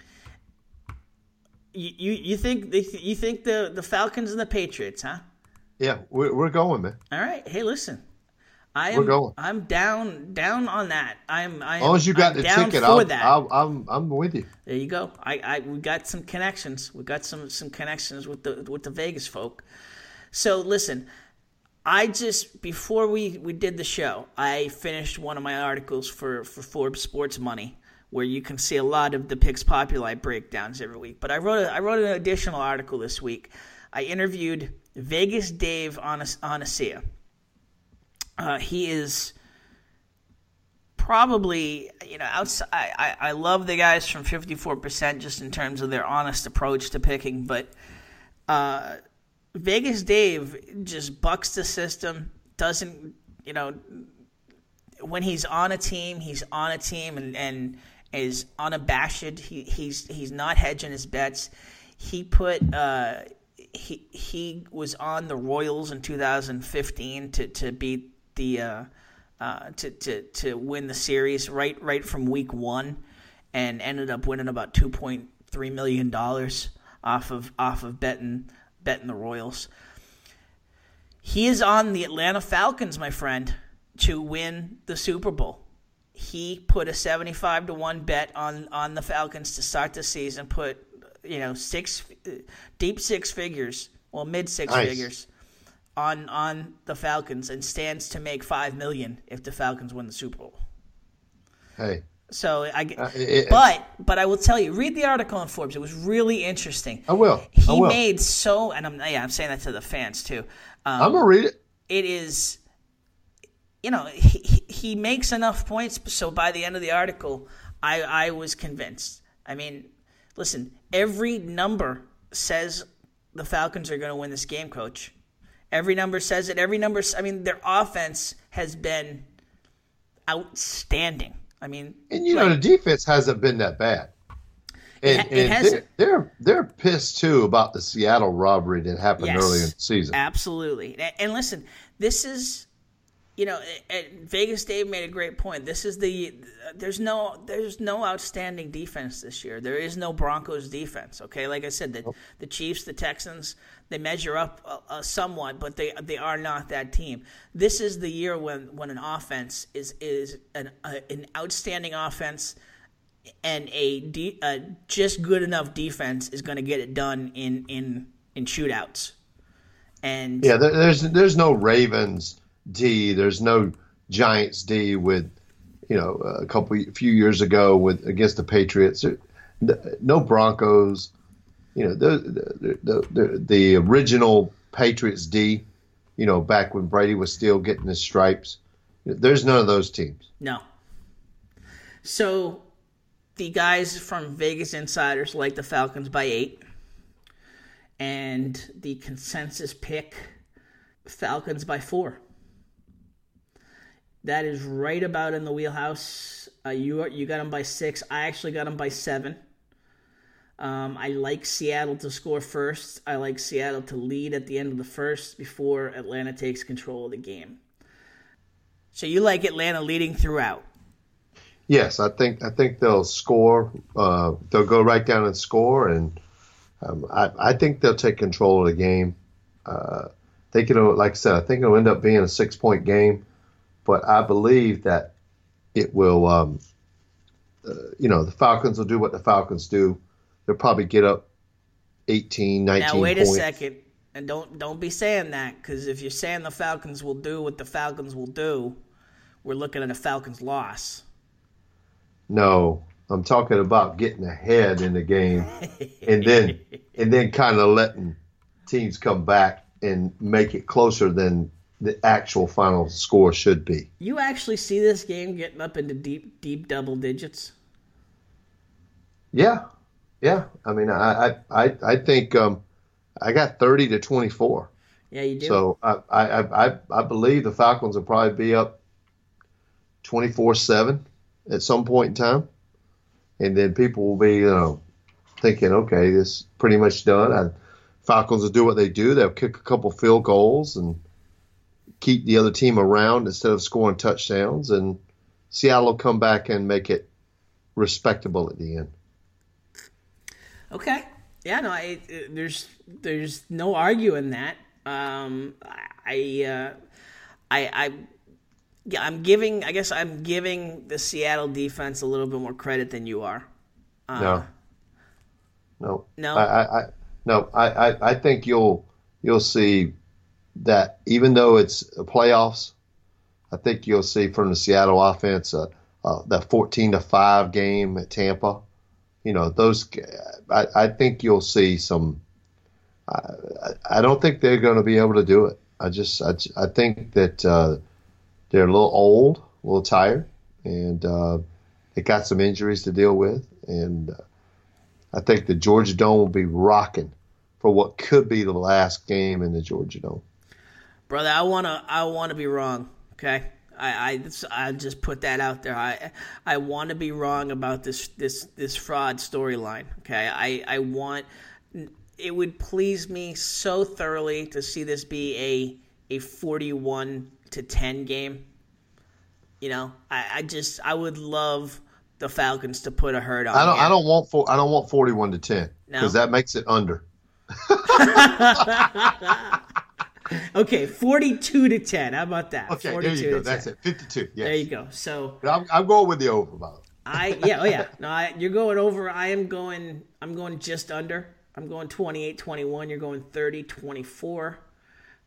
you, you you think you think the the Falcons and the Patriots, huh? Yeah, we're, we're going, man. All right, hey, listen, I We're am going. I'm down down on that. I'm I am, As long as you got I'm the ticket, I'll, that. I'll, I'm I'm with you. There you go. I, I we got some connections. We got some some connections with the with the Vegas folk. So listen, I just before we we did the show, I finished one of my articles for for Forbes Sports Money, where you can see a lot of the picks populi breakdowns every week. But I wrote a, I wrote an additional article this week. I interviewed Vegas Dave Onis- Oancea. Uh, he is probably you know outside I, I, love the guys from 54% just in terms of their honest approach to picking but uh, vegas dave just bucks the system doesn't you know when he's on a team he's on a team and, and is unabashed he, he's he's not hedging his bets. He put uh, he he was on the royals in 2015 to, to beat the uh, uh, to, to, to win the series right right from week one, and ended up winning about two point three million dollars off of off of betting betting the Royals. He is on the Atlanta Falcons, my friend, to win the Super Bowl. He put a seventy-five to one bet on on the Falcons to start the season. Put you know six deep six figures, well mid six Nice. figures on on the Falcons, and stands to make five million if the Falcons win the Super Bowl. Hey, So I, Uh, it- but but I will tell you, read the article in Forbes. It was really interesting. I will. I He will. made so, and I'm yeah, I'm saying that to the fans too. Um, I'm gonna read it. it is, you know, he, he- he makes enough points. So by the end of the article, I I was convinced. I mean, listen, every number says the Falcons are going to win this game, Coach. Every number says it. Every number. I mean, their offense has been outstanding. I mean, And you know the defense hasn't been that bad. And, it and they're, they're they're pissed too about the Seattle robbery that happened Yes. earlier in the season. Absolutely. And, and listen, this is, you know, Vegas Dave made a great point. This is the there's no there's no outstanding defense this year. There is no Broncos defense. Okay, like I said, the the Chiefs, the Texans, they measure up uh, uh, somewhat, but they they are not that team. This is the year when when an offense is is an uh, an outstanding offense and a de- just good enough defense is going to get it done in in in shootouts. And Yeah, there, there's there's no Ravens D. There's no Giants D with you know a couple a few years ago with against the Patriots. No Broncos. You know the the the, the, original Patriots D. You know back when Brady was still getting his stripes. There's none of those teams. No. So the guys from Vegas Insiders like the Falcons by eight. And the consensus pick Falcons by four. That is right about in the wheelhouse. Uh, you you got them by six. I actually got them by seven. Um, I like Seattle to score first. I like Seattle to lead at the end of the first before Atlanta takes control of the game. So you like Atlanta leading throughout. Yes, I think I think they'll score. Uh, they'll go right down and score, and um, I, I think they'll take control of the game. Uh, think it'll, like I said, I think it'll end up being a six point game, but I believe that it will. Um, uh, you know, the Falcons will do what the Falcons do. They'll probably get up 18, 19 Now wait points. a second, and don't don't be saying that because if you're saying the Falcons will do what the Falcons will do, we're looking at a Falcons loss. No, I'm talking about getting ahead in the game, and then and then kind of letting teams come back and make it closer than the actual final score should be. You actually see this game getting up into deep deep double digits. Yeah, yeah. I mean, I I I, I think um, I got 30 to 24. Yeah, you do. So I, I I I believe the Falcons will probably be up 24 seven at some point in time, and then people will be you know thinking, okay, this is pretty much done. And Falcons will do what they do. They'll kick a couple field goals and keep the other team around instead of scoring touchdowns, and Seattle will come back and make it respectable at the end. Okay. Yeah, no, I, uh, there's there's no arguing that. Um, I, uh, I, I, yeah, I'm giving. I guess I'm giving the Seattle defense a little bit more credit than you are. No. No. No? I, I, I no. I, I, I think you'll you'll see that even though it's playoffs, I think you'll see from the Seattle offense uh, uh, that fourteen to five game at Tampa. You know those. I, I think you'll see some. I, I don't think they're going to be able to do it. I just I, I think that uh, they're a little old, a little tired, and uh, they got some injuries to deal with, and. Uh, I think the Georgia Dome will be rocking for what could be the last game in the Georgia Dome. brother. I wanna I wanna be wrong. Okay, I I, I just put that out there. I I want to be wrong about this this this fraud storyline. Okay, I I want it would please me so thoroughly to see this be a a forty one to ten game. You know, I, I just I would love the Falcons to put a hurt on. I don't. I don't want. For, I don't want forty-one to ten No? because that makes it under. Okay, forty-two to ten. How about that? Okay, there 42 you go. That's 10. it. Fifty-two. Yes. There you go. So I'm, I'm going with the over, by the way. I yeah oh yeah no I, you're going over. I am going. I'm going just under. I'm going 28 21. You're going 30 24.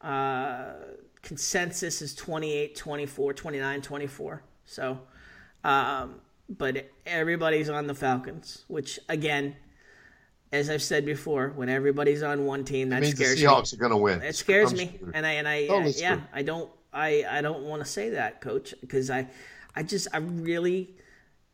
Uh, consensus is 28 24, 29 24. So, um, but everybody's on the Falcons, which again, as I've said before, when everybody's on one team, that means the scares me. Seahawks are going to win. It scares I'm me, and I and I Totally uh, yeah. I don't I I don't want to say that, Coach, because I I just I really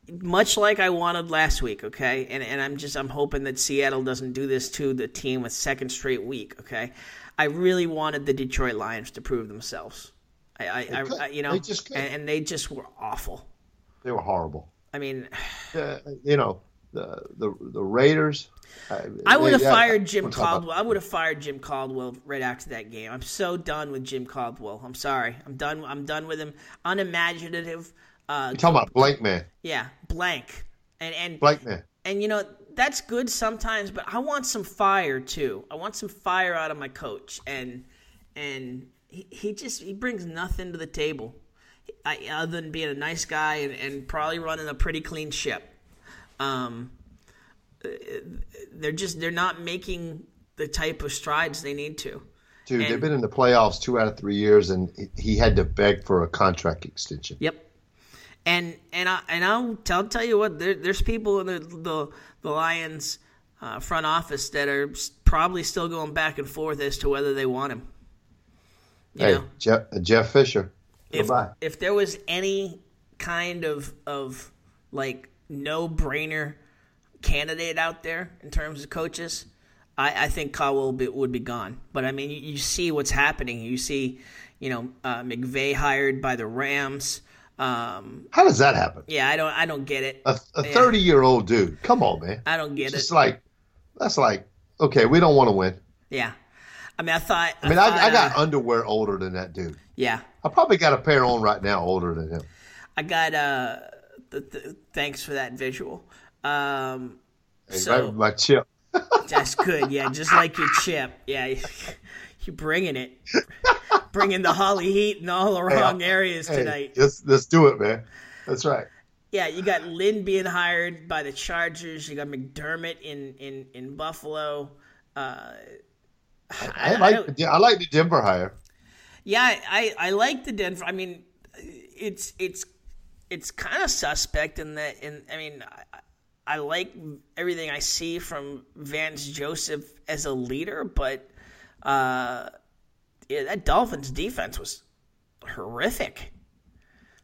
much like I wanted last week, okay, and and I'm just I'm hoping that Seattle doesn't do this to the team with second straight week, okay. I really wanted the Detroit Lions to prove themselves. I, I, I, you know, They and, and they just were awful. They were horrible. I mean, Uh, you know, the the the Raiders. I would have yeah, fired Jim we'll Caldwell. I would have fired Jim Caldwell right after that game. I'm so done with Jim Caldwell. I'm sorry. I'm done. I'm done with him. Unimaginative. Uh, You're talking about Blank Man. yeah, blank. And and Blank Man. and you know that's good sometimes, but I want some fire too. I want some fire out of my coach, and and he, he just he brings nothing to the table, I, other than being a nice guy and, and probably running a pretty clean ship. Um, they're just they're not making the type of strides they need to. Dude, And- they've been in the playoffs two out of three years, and he- had to beg for a contract extension. Yep. And and I and I'll tell, tell you what there, there's people in the the, the Lions uh, front office that are probably still going back and forth as to whether they want him. You hey, know, Jeff, Jeff Fisher. if Goodbye. if there was any kind of of like no brainer candidate out there in terms of coaches, I, I think Caldwell would be, would be gone. But I mean, you, you see what's happening. You see, you know, uh, McVay hired by the Rams. Um, How does that happen? yeah, I don't I don't get it. A a thirty year old dude. Come on, man. I don't get It's it. just like that's like okay, we don't want to win. Yeah, I mean, I thought. I mean, thought, I, I got uh, underwear older than that dude. yeah, I probably got a pair on right now older than him. I got. Uh, th- th- thanks for that visual. Um, Hey, So- my chip. that's good. Yeah, just like your chip. Yeah, you're bringing it, bringing the Holley Heat in all the wrong areas Hey, tonight. let's let's do it, man. That's right. Yeah, you got Lynn being hired by the Chargers. You got McDermott in in in Buffalo. Uh, I, I like don't- I like the Denver hire. Yeah, I, I, I like the Denver. I mean, it's it's it's kind of suspect in that. In I mean, I, I like everything I see from Vance Joseph as a leader, but uh, yeah, that Dolphins defense was horrific.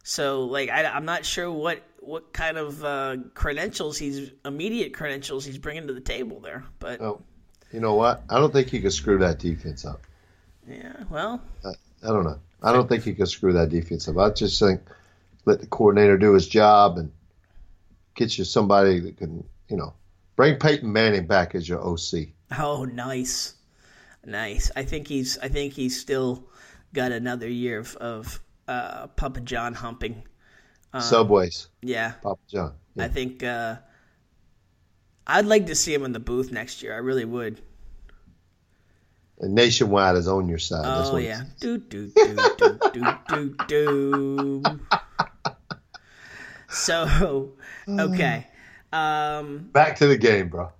So, like, I, I'm not sure what what kind of uh, credentials he's immediate credentials he's bringing to the table there, but Oh, you know what? I don't think he could screw that defense up. yeah, well, I don't know. I don't think he could screw that defense up. I just think let the coordinator do his job and get you somebody that can, you know, bring Peyton Manning back as your OC. Oh, nice, nice. I think he's. I think he's still got another year of, of uh, Papa John humping. Subways, Yeah, Papa John. Yeah. I think. Uh, I'd like to see him in the booth next year. I really would. And Nationwide is on your side. Oh yeah. Do do do do do do do. So okay. Um, Back to the game, bro.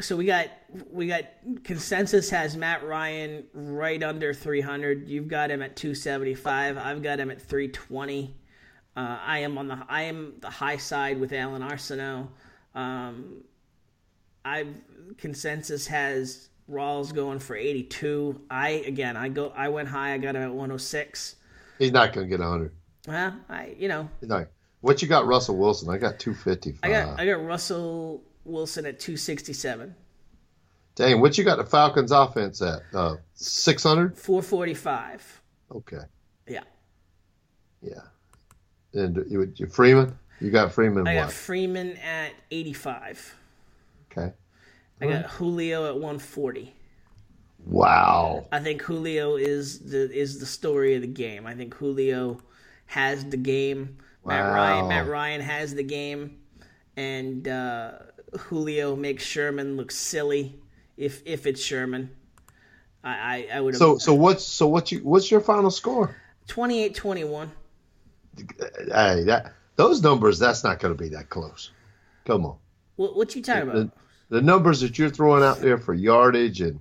so we got we got consensus has Matt Ryan right under 300. You've got him at 275. I've got him at 320. Uh, I am on the I am the high side with Alan Arsenault. Um, I've consensus has Rawls going for 82. I again I go I went high. I got him at 106. He's not going to get 100. Well, I you know He's not. What you got, Russell Wilson? I got 250. I got I got Russell Wilson at 267. Dang, what you got the Falcons offense at? Uh, 600? 445. Okay. Yeah. Yeah. And you, you Freeman? You got Freeman I got? Freeman at 85. Okay. I got Julio at 140. Wow. I think Julio is the is the story of the game. I think Julio has the game. Matt Ryan Matt Ryan has the game. and uh, Julio makes Sherman look silly if if it's Sherman. I, I, I would So so what's so what you what's your final score? 28-21. Hey, that those numbers that's not going to be that close. Come on. What what you talking about? The, the numbers that you're throwing out there for yardage and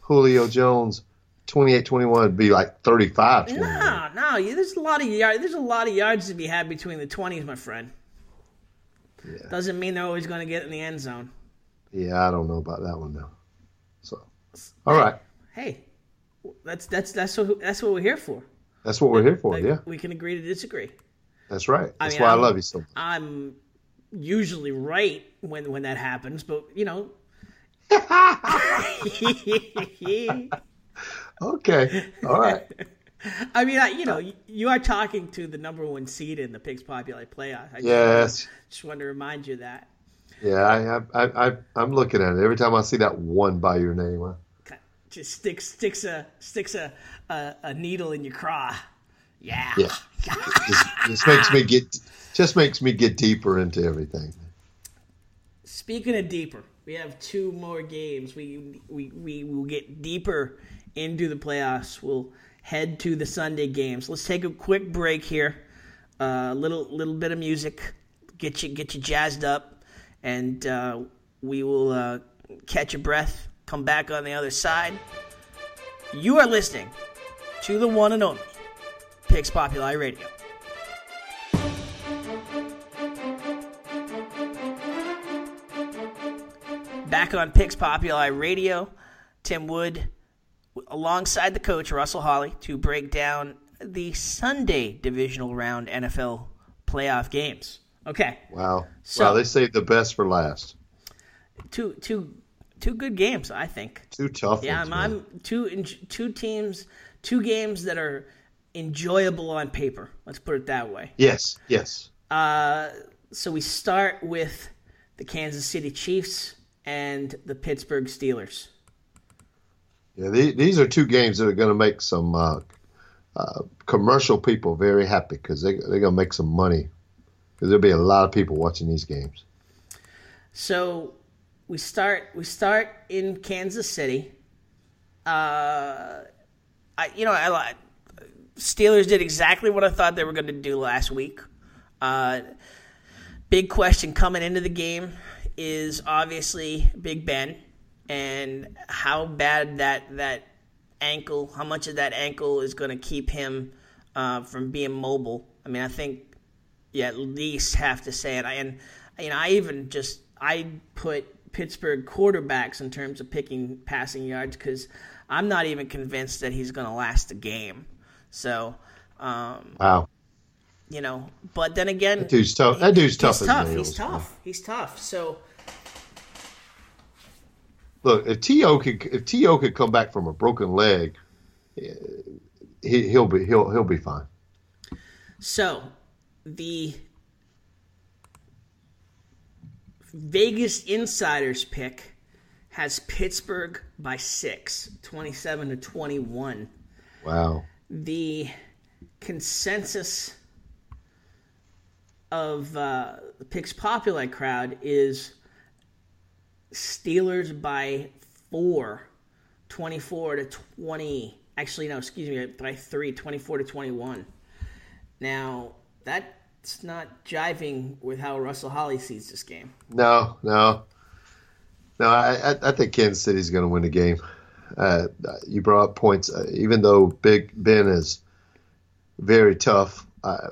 Julio Jones 28-21 would be like 35 21. No, no, there's a lot of yard, there's a lot of yards to be had between the twenties, my friend. Doesn't mean they're always going to get in the end zone. Yeah, I don't know about that one though. So, all right, Hey, that's that's that's what that's what we're here for. that's what we're here for. Like, Yeah, we can agree to disagree. that's right. That's mean, why i I'm- love you so much. I'm usually right when when that happens, but you know. Okay, all right. I mean, I, you know, you, you are talking to the number one seed in the Picks Populi playoff. I just, Yes. just want to remind you that. Yeah, I, I, I, I'm looking at it every time I see that one by your name. Just sticks sticks a sticks a a, a needle in your craw. Yeah. Yeah, just, just makes me get, just makes me get deeper into everything. Speaking of deeper, we have two more games. We we we will get deeper into the playoffs. We'll head to the Sunday games. Let's take a quick break here. A uh, little little bit of music, get you get you jazzed up, and uh, we will uh, catch your breath. Come back on the other side. You are listening to the one and only Picks Populi Radio. Back on Picks Populi Radio, Tim Wood, alongside the coach Russell Holley, to break down the Sunday divisional round NFL playoff games. Okay, Wow, So- wow, they saved the best for last. two two two good games, I think. Two tough Yeah, ones. I'm. I'm two two teams, two games that are enjoyable on paper. Let's put it that way. Yes, yes. Uh, so we start with the Kansas City Chiefs and the Pittsburgh Steelers. Yeah, the- these are two games that are going to make some uh, uh, commercial people very happy because they, they're going to make some money. Because there'll be a lot of people watching these games. So we start we start in Kansas City. Uh, I you know I Steelers did exactly what I thought they were going to do last week. Uh, big question coming into the game is obviously Big Ben and how bad that that ankle, how much of that ankle is going to keep him uh, from being mobile. I mean, I think you at least have to say it. I, and you know, I even just I put Pittsburgh quarterbacks in terms of picking passing yards because I'm not even convinced that he's going to last the game. So, um, Wow, you know, but then again, that dude's tough. That dude's tough he's as tough. nails. He's tough. He's tough. So Look, if To could if To could come back from a broken leg, he, he'll be he'll he'll be fine. So, the Vegas Insiders pick has Pittsburgh by six, 27 to 21. Wow. The consensus of uh, the Picks Populi crowd is Steelers by four, 24 to 20. Actually, no, excuse me, by three, 24 to 21. Now, that's not jiving with how Russell Holley sees this game. No, no, no. I I, think Kansas City's going to win the game. Uh, you brought up points. Uh, even though Big Ben is very tough, I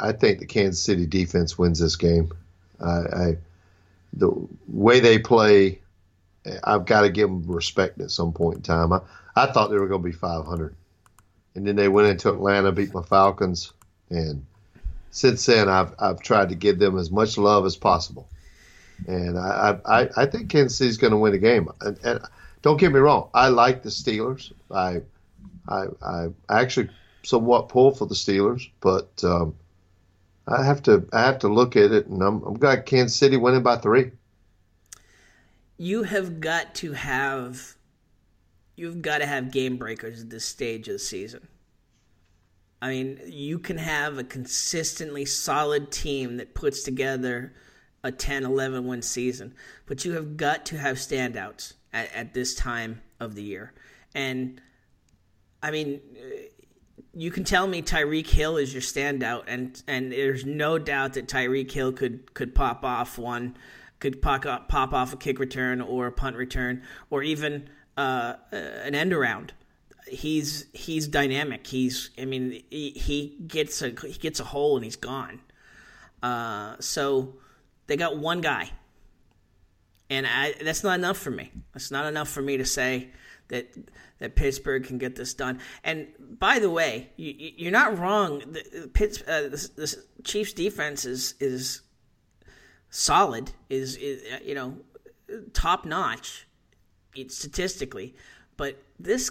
I think the Kansas City defense wins this game. I, I the way they play, I've got to give them respect at some point in time. I, I thought they were going to be 500, and then they went into Atlanta, beat my Falcons, and since then I've I've tried to give them as much love as possible. And I, I, I think Kansas City's going to win the game. And, and don't get me wrong, I like the Steelers. I, I, I actually somewhat pull for the Steelers, but um, I have to I have to look at it, and I'm I'm got Kansas City winning by three. You have got to have you've got to have game breakers at this stage of the season. I mean, you can have a consistently solid team that puts together a 10, 11 win season, but you have got to have standouts at, at this time of the year. And I mean, you can tell me Tyreek Hill is your standout, and and there's no doubt that Tyreek Hill could could pop off one, could pop off, pop off a kick return or a punt return or even uh, an end around. He's he's dynamic. He's I mean he, he gets a he gets a hole and he's gone. Uh, so they got one guy, and I, that's not enough for me. That's not enough for me to say that that Pittsburgh can get this done. And by the way, you, are not wrong. The, Pitts, uh, the, the, Chiefs' defense is is solid. Is, is you know top notch, statistically, but this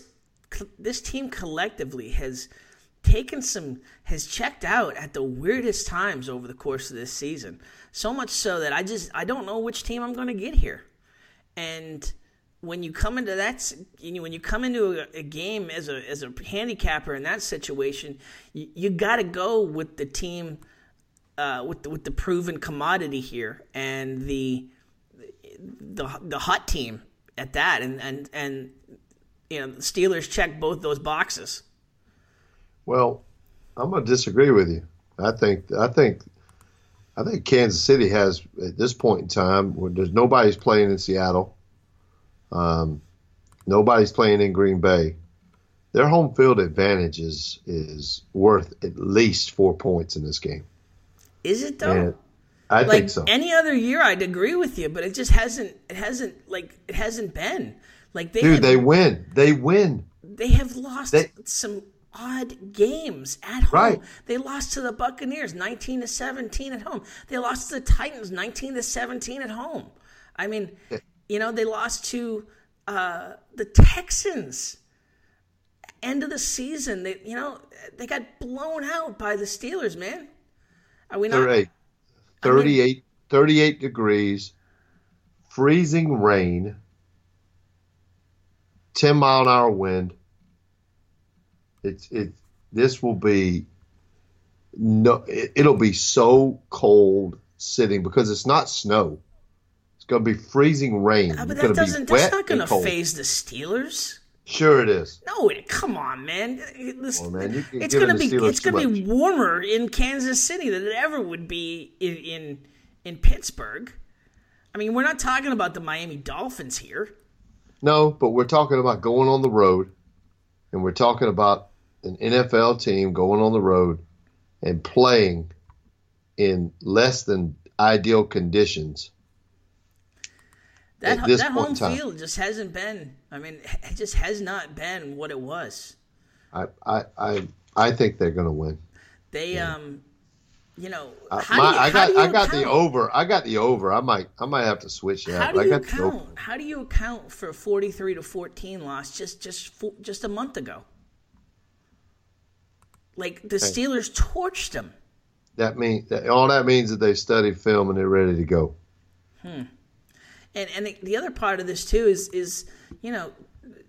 this team collectively has taken some has checked out at the weirdest times over the course of this season. So much so that I just I don't know which team I'm going to get here. And when you come into that you know, when you come into a, a, game as a as a handicapper in that situation, you, you got to go with the team uh, with the, with the proven commodity here and the the the hot team at that and and and you know the Steelers check both those boxes. Well, I'm going to disagree with you. I think I think I think Kansas City has at this point in time when there's nobody's playing in Seattle. Um, nobody's playing in Green Bay. Their home field advantage is is worth at least four points in this game. Is it though? And I like think so. Any other year, I'd agree with you, but it just hasn't. It hasn't like it hasn't been like they. Dude, have, they win. They win. They have lost they, some odd games at home. Right. They lost to the Buccaneers 19 to 17 at home. They lost to the Titans 19 to 17 at home. I mean, you know, they lost to uh, the Texans end of the season. They, you know, they got blown out by the Steelers, man. Are we not? 38, 38, I mean, 38 degrees, freezing rain, 10 mile an hour wind. It's it. This will be no. It, will be so cold sitting because it's not snow. Going to be freezing rain. Uh, but that doesn't. That's not going to phase the Steelers. Sure, it is. No, come on, man. This, oh, man it's gonna be it's gonna be warmer in Kansas City than it ever would be in, in in Pittsburgh. I mean, we're not talking about the Miami Dolphins here. No, but we're talking about going on the road, and we're talking about an NFL team going on the road and playing in less than ideal conditions that that home field just hasn't been. I mean, it just has not been what it was. I I I, I think they're going to win. They yeah. um, you know, uh, my, you, I got I got account? the over. I got the over. I might I might have to switch that. How do you account? How do you account for a forty three to fourteen loss just just just a month ago? Like the Steelers hey. torched them. That means all that means that they studied film and they're ready to go. Hmm. And and the other part of this too is is you know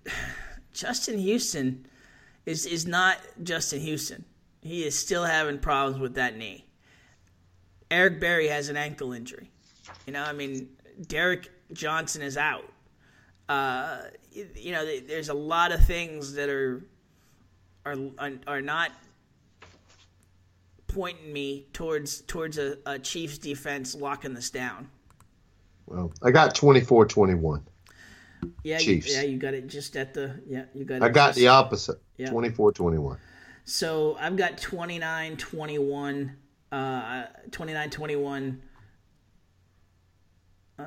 Justin Houston is is not Justin Houston. He is still having problems with that knee. Eric Berry has an ankle injury. You know, I mean, Derrick Johnson is out. Uh, you know, there's a lot of things that are are are not pointing me towards towards a, a Chiefs defense locking this down. Well, I got 24-21. Yeah, Chiefs. You, yeah, you got it just at the yeah, you got it. I got just, the opposite. Yeah. 24-21. So, I've got 29-21 uh 29-21 uh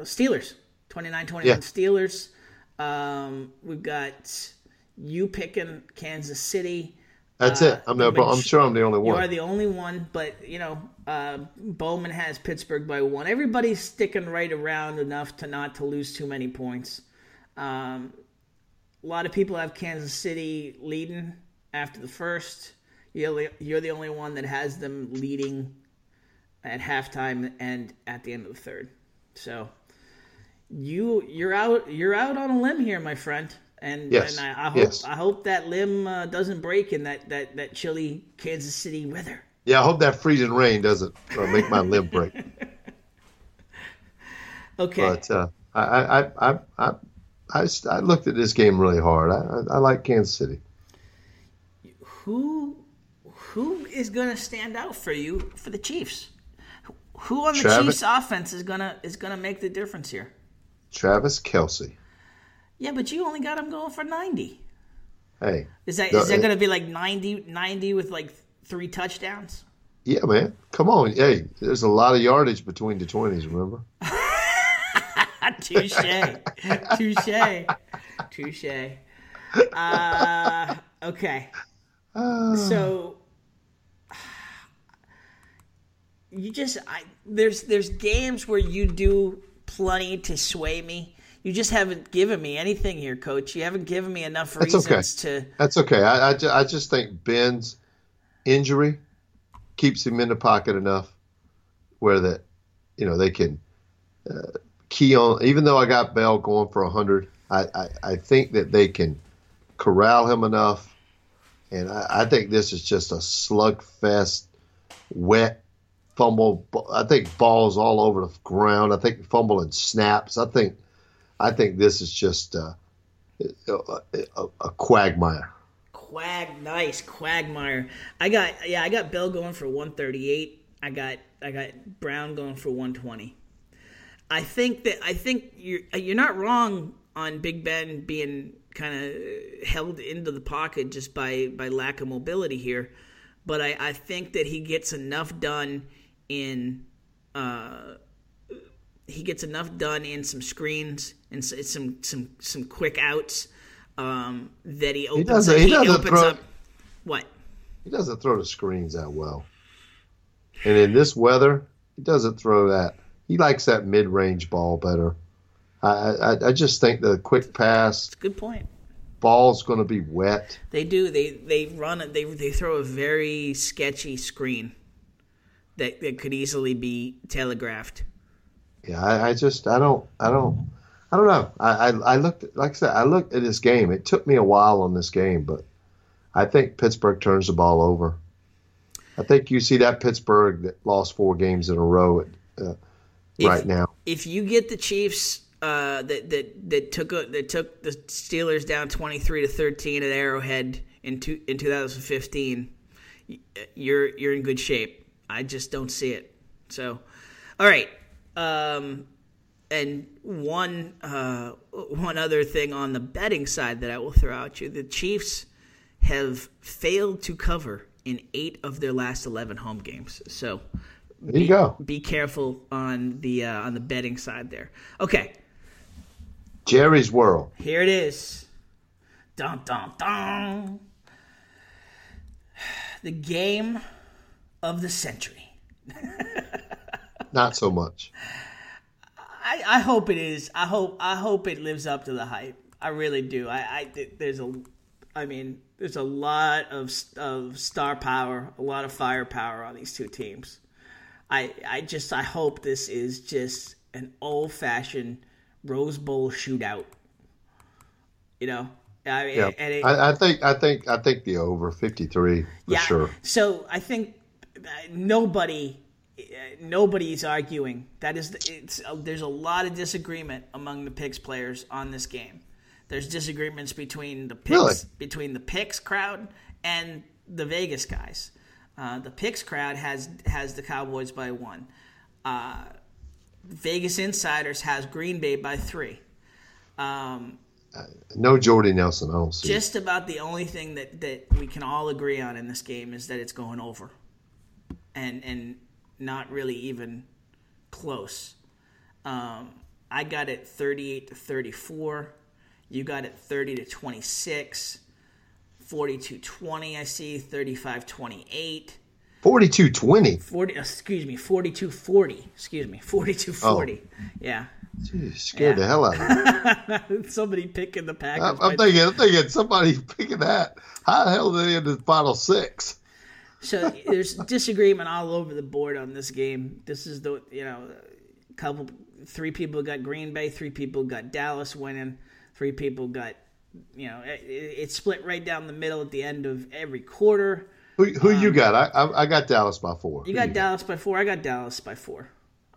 Steelers. 29-21 yeah. Steelers. Um, we've got you picking Kansas City. That's uh, it. I'm no, I'm sure I'm the only one. You are the only one, but you know, uh, Bowman has Pittsburgh by one. Everybody's sticking right around enough to not to lose too many points. Um, a lot of people have Kansas City leading after the first. You're the, you're the only one that has them leading at halftime and at the end of the third. So you you're out you're out on a limb here, my friend. And, yes. and I, I hope yes. I hope that limb uh, doesn't break in that, that, that chilly Kansas City weather. Yeah, I hope that freezing rain doesn't uh, make my limb break. Okay. But uh, I, I, I, I, I, I looked at this game really hard. I, I, I like Kansas City. who who is going to stand out for you for the Chiefs? Who on the Travis- Chiefs offense is gonna is gonna make the difference here? Travis Kelce. Yeah, but you only got him going for ninety. Hey, Is that is that uh, going to be like 90, 90 with like three touchdowns? yeah, man, come on. Hey, there's a lot of yardage between the twenties. Remember? Touche, touche, touche. Uh, okay. So you just I there's there's games where you do plenty to sway me. You just haven't given me anything here, Coach. You haven't given me enough That's reasons okay. to. That's okay. I, I, I just think Ben's injury keeps him in the pocket enough where that, you know, they can uh, key on. Even though I got Bell going for hundred, I, I, I think that they can corral him enough, and I, I think this is just a slugfest, wet fumble. I think balls all over the ground. I think fumbling snaps. I think, I think this is just. Uh, a, a, a quagmire. Quag, nice Quagmire. I got yeah, I got Bell going for one thirty eight. I got I got Brown going for one twenty. I think that I think you're you're not wrong on Big Ben being kind of held into the pocket just by by lack of mobility here, but I, I think that he gets enough done in uh, he gets enough done in some screens and s- some some some quick outs um, that he opens doesn't- up. he doesn't opens throw- up what? He doesn't throw the screens that well. And in this weather, he doesn't throw that. He likes that mid range ball better. I, I, I just think the quick pass Good point. ball's going to be wet. They do. They they run it. They they throw a very sketchy screen that that could easily be telegraphed. Yeah, I, I just I don't I don't I don't know. I, I I looked like I said I looked at this game. It took me a while on this game, but I think Pittsburgh turns the ball over. I think you see that Pittsburgh that lost four games in a row at, uh, If- right now. If you get the Chiefs uh, that that that took a, that took the Steelers down twenty three to thirteen at Arrowhead in two, in two thousand fifteen, you're you're in good shape. I just don't see it. So, all right. Um, and one uh, one other thing on the betting side that I will throw at you: the Chiefs have failed to cover in eight of their last eleven home games. So There you go. be careful on the uh, on the betting side there. Okay, Jerry's World. here it is. Dun dun dun. The game of the century. Not so much. I, I hope it is. I hope I hope it lives up to the hype. I really do. I, I there's a, I mean, there's a lot of of star power, a lot of firepower on these two teams. I I just I hope this is just an old fashioned Rose Bowl shootout. You know, I mean, Yeah, and it, I, I think I think I think the over fifty three for sure. So I think uh, nobody, nobody's arguing that is. It's uh, there's a lot of disagreement among the picks players on this game. There's disagreements between the picks Really? between the picks crowd and the Vegas guys. Uh, the picks crowd has has the Cowboys by one. Uh, Vegas insiders has Green Bay by three. Um, No Jordy Nelson. I don't see. just about the only thing that, that we can all agree on in this game is that it's going over, and and not really even close. Um, I got it thirty eight to thirty four. You got it thirty to 26. 42-20 I see 35-28 42-20. 40 excuse me 42-40 excuse me 42-40 yeah Jeez, scared Yeah. the hell out of me. somebody picking the Packers I'm, I'm thinking, I'm thinking somebody picking that. How the hell did they end the final six? So there's disagreement all over the board on this game. This is the you know, a couple, three people got Green Bay, three people got Dallas winning, three people got, you know, it, it's split right down the middle at the end of every quarter. Who, who you got? I, I I got Dallas by four. Um, You got Dallas by four. I got Dallas by four.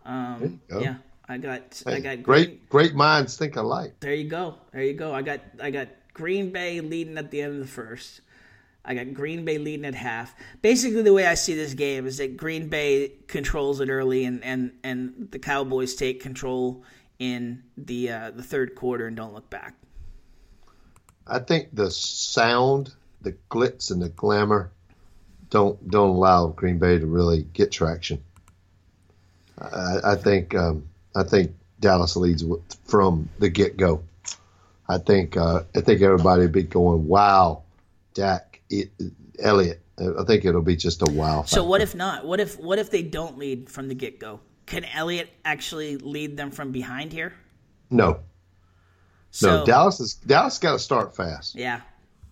Um, yeah, I got I Hey, got Green, great, great minds think alike. There you go. There you go. I got I got Green Bay leading at the end of the first. I got Green Bay leading at half. Basically, the way I see this game is that Green Bay controls it early, and and, and the Cowboys take control in the uh, the third quarter and don't look back. I think the sound, the glitz, and the glamour don't don't allow Green Bay to really get traction. I, I think um, I think Dallas leads from the get go. I think uh, I think everybody would be going, "Wow, Dak, it, Elliott." I think it'll be just a wow. So what if not? What if what if they don't lead from the get go? Can Elliott actually lead them from behind here? No, So, no. Dallas is Dallas got to start fast. Yeah.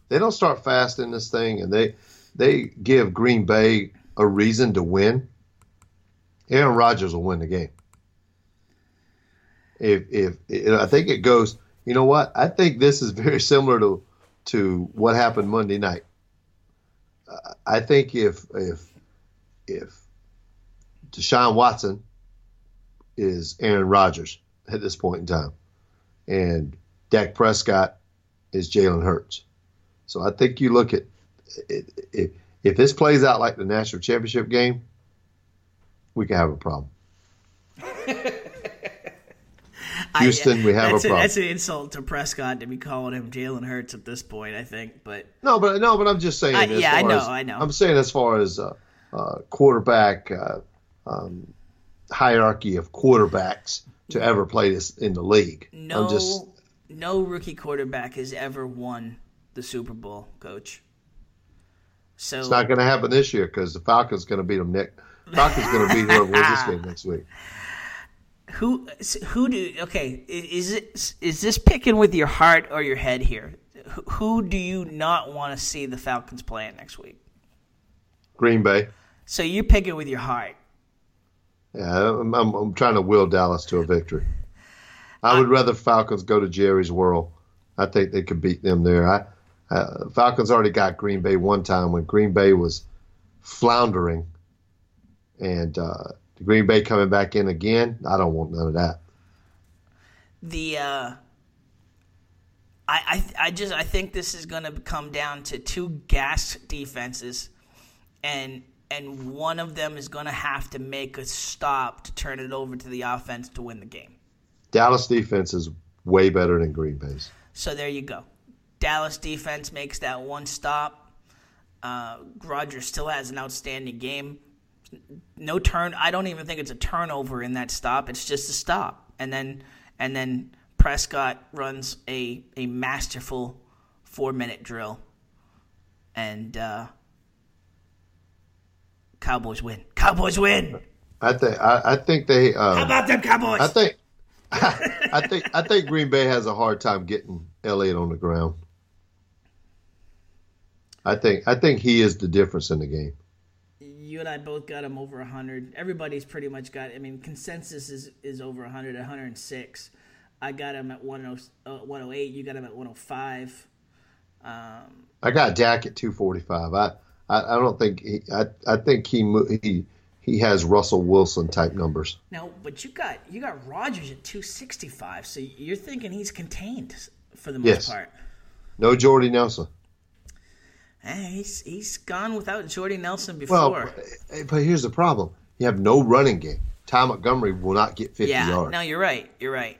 they don't start fast in this thing and they they give Green Bay a reason to win, Aaron Rodgers will win the game. If if, if I think it goes, you know what? I think this is very similar to to what happened Monday night. I think if if if Deshaun Watson is Aaron Rodgers at this point in time, and Dak Prescott is Jalen Hurts. So I think you look at if if this plays out like the national championship game, we could have a problem. Houston, we have a problem. that's an insult to Prescott to be calling him Jalen Hurts at this point. I think, but No, but no, but I'm just saying. I- yeah, I know, as- I know. I'm saying as far as uh, uh, quarterback uh, um, hierarchy of quarterbacks to ever play this in the league. no, I'm just no rookie quarterback has ever won the Super Bowl, Coach. So it's not going to happen this year because the Falcons going to beat them. Nick Falcons going to beat whoever wins this game next week. Who who do okay is it is this picking with your heart or your head here? Who- do you not want to see the Falcons playing next week? Green Bay. So you're picking with your heart. Yeah, I'm, I'm, I'm trying to will Dallas to a victory. I would rather Falcons go to Jerry's World. I think they could beat them there. I, uh, Falcons already got Green Bay one time when Green Bay was floundering, and uh, Green Bay coming back in again. I don't want none of that. the uh I, I I just I think this is going to come down to two gas defenses, and and one of them is going to have to make a stop to turn it over to the offense to win the game. Dallas defense is way better than Green Bay's. So there you go. Dallas defense makes that one stop. Uh, Rodgers still has an outstanding game. No turn. I don't even think it's a turnover in that stop. It's just a stop, and then and then Prescott runs a a masterful four minute drill, and uh, Cowboys win. Cowboys win. I think I, I think they. Uh, How about them Cowboys? I think. I think I think Green Bay has a hard time getting Elliott on the ground. I think I think he is the difference in the game. You and I both got him over 100. Everybody's pretty much got. I mean, consensus is is over 100, 106. I got him at 10, uh, 108. You got him at 105. Um, I got Dak at 245. I I, I don't think he, I I think he he he has Russell Wilson type numbers. now, but you got you got Rodgers at 265. So you're thinking he's contained for the most Yes. part. No Jordy Nelson. Eh, he's he's gone without Jordy Nelson Well, before. but, but here's the problem: you have no running game. Ty Montgomery will not get 50 yeah, yards. no, you're right. You're right.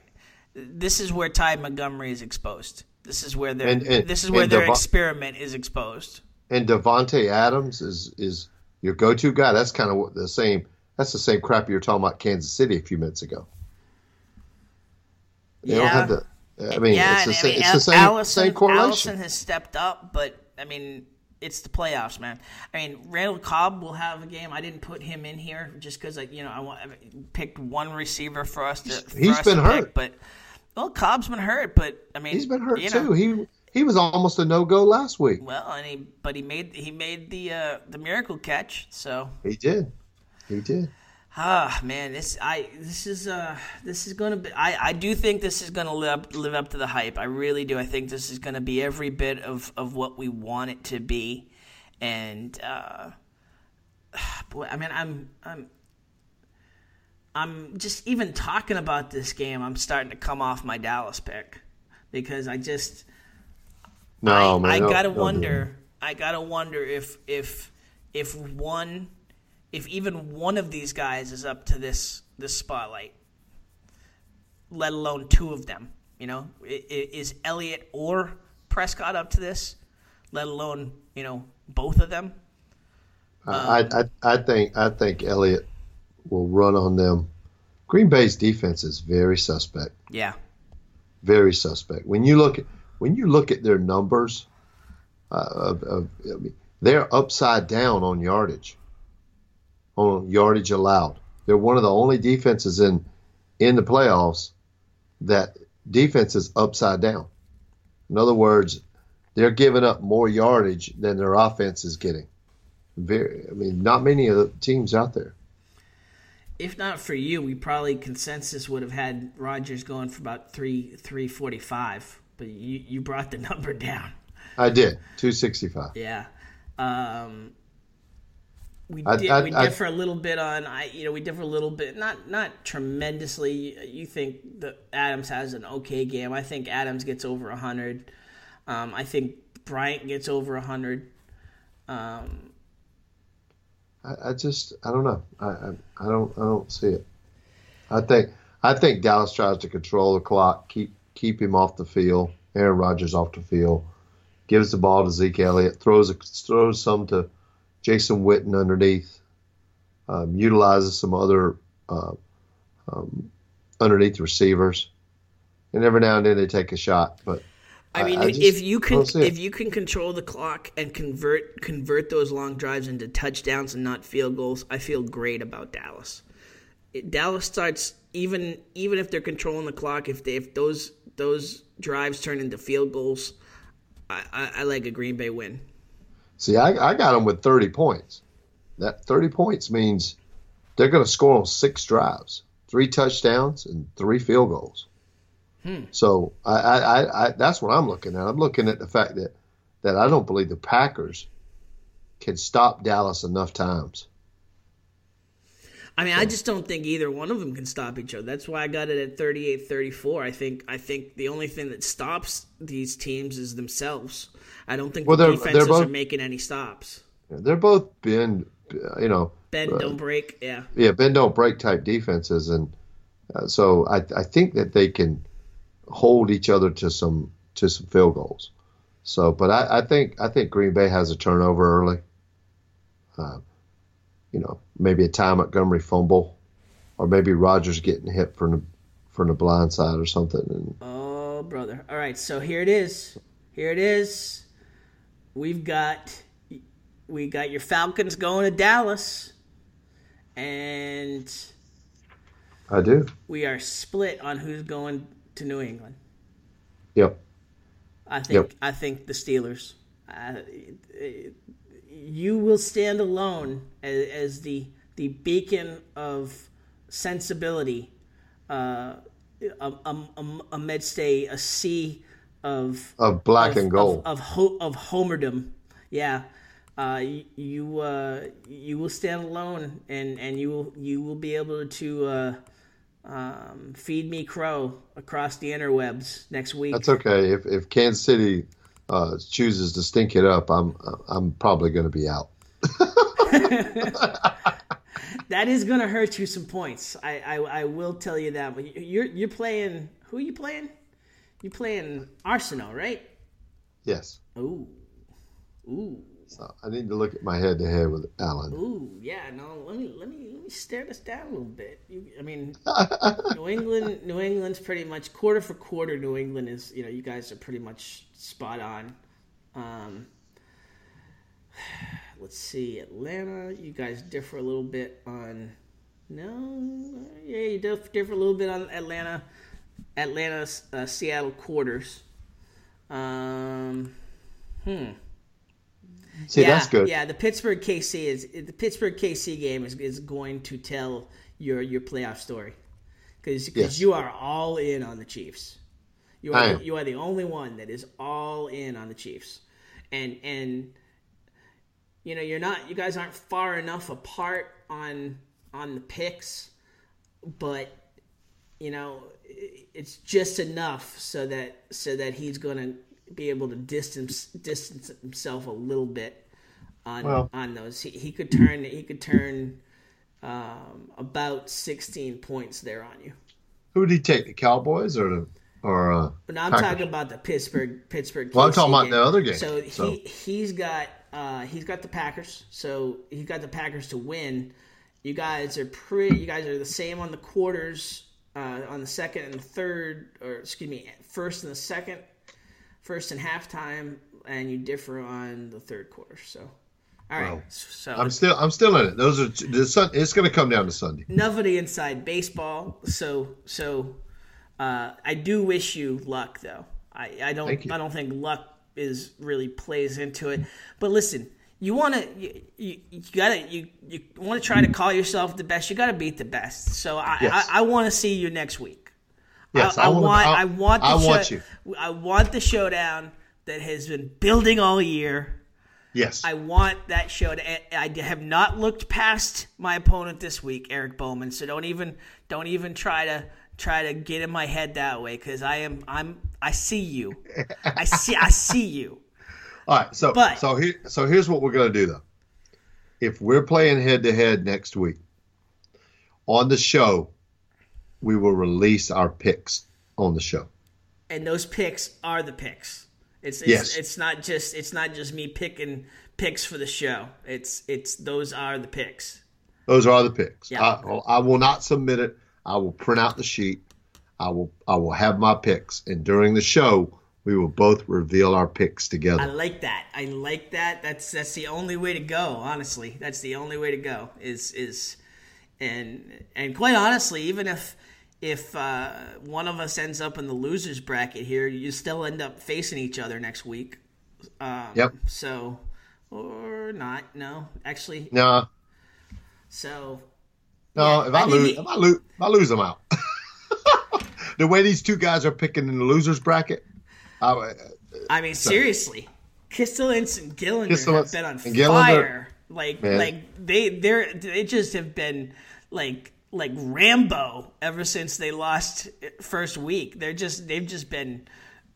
This is where Ty Montgomery is exposed. This is where their And- and- this is where their Devo- experiment is exposed. and Davante Adams is is your go-to guy. That's kind of what the same. That's the same crap you were talking about Kansas City a few minutes ago. They don't have the. I mean, yeah, it's the. I mean, it's the same, Allison, same correlation. Allison has stepped up, but I mean, it's the playoffs, man. I mean, Randall Cobb will have a game. I didn't put him in here just because, like, you know, I, want, I picked one receiver for us to. for He's us been to hurt. pick, but well, Cobb's been hurt, but I mean, He's been hurt you know, too. He he was almost a no-go last week. well, and he but he made he made the uh, the miracle catch, so. He did. He did. Ah man, this I this is uh this is gonna be I, I do think this is gonna live up, live up to the hype. I really do. I think this is gonna be every bit of, of what we want it to be, and uh, boy, I mean I'm I'm I'm just even talking about this game. I'm starting to come off my Dallas pick because I just No, I, man. I gotta do wonder. I gotta wonder if if if one, if even one of these guys is up to this this spotlight, let alone two of them. You know, is Elliott or Prescott up to this? Let alone you know both of them. I, I I think I think Elliott will run on them. Green Bay's defense is very suspect. Yeah, Very suspect. When you look at when you look at their numbers, uh, of, of I mean, they're upside down on yardage. On yardage allowed, they're one of the only defenses in in the playoffs that defense is upside down. In other words, they're giving up more yardage than their offense is getting. Very, I mean, not many of the teams out there. if not for you, we probably consensus would have had Rodgers going for about three three forty five. But you you brought the number down. I did two sixty five. Yeah. Um, we I- I- we differ a little bit on I you know we differ a little bit not not tremendously. You, think that Adams has an okay game. I think Adams gets over hundred. Um, I think Bryant gets over hundred. Um, I, I just I don't know. I, I I don't I don't see it. I think I think Dallas tries to control the clock, keep keep him off the field. Aaron Rodgers off the field, gives the ball to Zeke Elliott, throws a, throws some to Jason Witten underneath, um, utilizes some other uh, um, underneath receivers, and every now and then they take a shot. But I mean, I if you can don't see it. if you can control the clock and convert convert those long drives into touchdowns and not field goals, I feel great about Dallas. It, Dallas starts even even if they're controlling the clock. If they if those those drives turn into field goals, I, I, I like a Green Bay win. See, I, I got them with 30 points. That 30 points means they're going to score on six drives, three touchdowns, and three field goals. Hmm. So I, I, I, I, that's what I'm looking at. I'm looking at the fact that, that I don't believe the Packers can stop Dallas enough times. I mean, I just don't think either one of them can stop each other. That's why I got it at 38-34. I think I think the only thing that stops these teams is themselves. I don't think Well, the they're- defenses they're are making any stops. They're both bend, you know, Bend, uh, don't break. Yeah. yeah, bend don't break type defenses, and uh, so I, I think that they can hold each other to some to some field goals. So, but I, I think I think Green Bay has a turnover early. Uh, you know, maybe a Ty Montgomery fumble, or maybe Rodgers getting hit from the from the blind side or something. And Oh, brother. All right, so here it is. Here it is. We've got we got your Falcons going to Dallas, and I do. we are split on who's going to New England. Yep. I think Yep. I think the Steelers. Uh, you will stand alone as, as the the beacon of sensibility uh, amidst a, a sea of Of black of, and gold. of of, ho- of homerdom. Yeah, uh, you you, uh, you will stand alone, and, and you will you will be able to uh, um, feed me crow across the interwebs next week. That's okay. If if Kansas City uh, chooses to stink it up, I'm I'm probably going to be out. That is going to hurt you some points. I, I I will tell you that. But you're you're playing. Who are you playing? You playing Arsenal, right? Yes. Ooh, ooh, So I need to look at my head to head with Allen. ooh. Yeah. No. Let me let me let me stare this down a little bit. You, I mean, New England. New England's pretty much quarter for quarter. New England is. You know, you guys are pretty much spot on. Um, let's see, Atlanta. You guys differ a little bit on. No, yeah, you differ a little bit on Atlanta, Atlanta, uh, Seattle quarters. Um, See, yeah, that's good. Yeah, the Pittsburgh KC is the Pittsburgh KC game is, is going to tell your your playoff story because Yes. you are all in on the Chiefs. You are you are the only one that is all in on the Chiefs, and and you know you're not you guys aren't far enough apart on on the picks but you know, it's just enough so that so that he's going to be able to distance distance himself a little bit on Well- on those. He, he could turn he could turn um, about 16 points there on you. Who did he take? The Cowboys or the or uh, But I'm Packers? talking about the Pittsburgh Pittsburgh. Well, I'm talking about the other game, So, so. he he's got uh, he's got the Packers. So he's got the Packers to win. You guys are pretty. You guys are the same on the quarters, uh, on the second and the third, or excuse me, first and the second, first and halftime, and you differ on the third quarter. So, all right. So I'm still I'm still in it. Those are the sun. It's going to come down to Sunday. Nobody inside baseball. So so uh, I do wish you luck though. I, I don't. I don't think luck is really plays into it. But listen, you want to you, you, you gotta you you want to try to call yourself the best. You got to beat the best. So I Yes. I, I want to see you next week. Yes, I, I wanna- want I- I want the I show- want you. I want the showdown that has been building all year. Yes. I want that show to. I have not looked past my opponent this week, Eric Bowman. So don't even don't even try to try to get in my head that way because I am I'm I see you. I see I see you. All right. So But- so here so here's what we're going to do though. If we're playing head to head next week on the show, we will release our picks on the show. And those picks are the picks. It's it's, Yes. it's not just it's not just me picking picks for the show. It's it's those are the picks. Those are the picks. Yeah. I, I will not submit it. I will print out the sheet. I will I will have my picks, and during the show, we will both reveal our picks together. I like that. I like that. That's that's the only way to go. Honestly, that's the only way to go. Is is, and and quite honestly, even if if uh, one of us ends up in the losers bracket here, you still end up facing each other next week. Um, Yep. So or not? No, actually. No, So no. Yeah, if I, I lose, he- if I lose, if I lose, I'm out. the way these two guys are picking in the losers bracket, I, I mean, seriously, Kistolins and Gillinder Kistolins have been on and Gillinder- fire. Like, Man. like they they're they just have been like like Rambo ever since they lost first week. They're just they've just been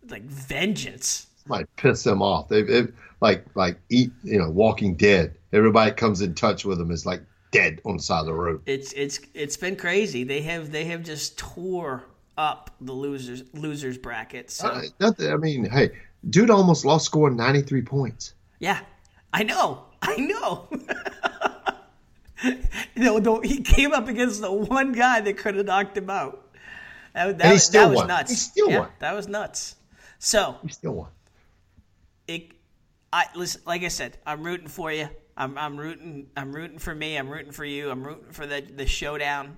like vengeance. might piss them off. They, they like like eat you know Walking Dead. Everybody comes in touch with them is like dead on the side of the road. It's it's it's been crazy. They have they have just tore up the losers losers bracket. So Uh, nothing- I mean, hey, dude almost lost scoring 93 points. yeah, I know, I know. no, no, he came up against the one guy that could have knocked him out. That, that, he was- still that was won. nuts. He still yeah, won. That was nuts. So He still won. it, I listen. Like I said, I'm rooting for you. I'm, I'm rooting. I'm rooting for me. I'm rooting for you. I'm rooting for the the showdown.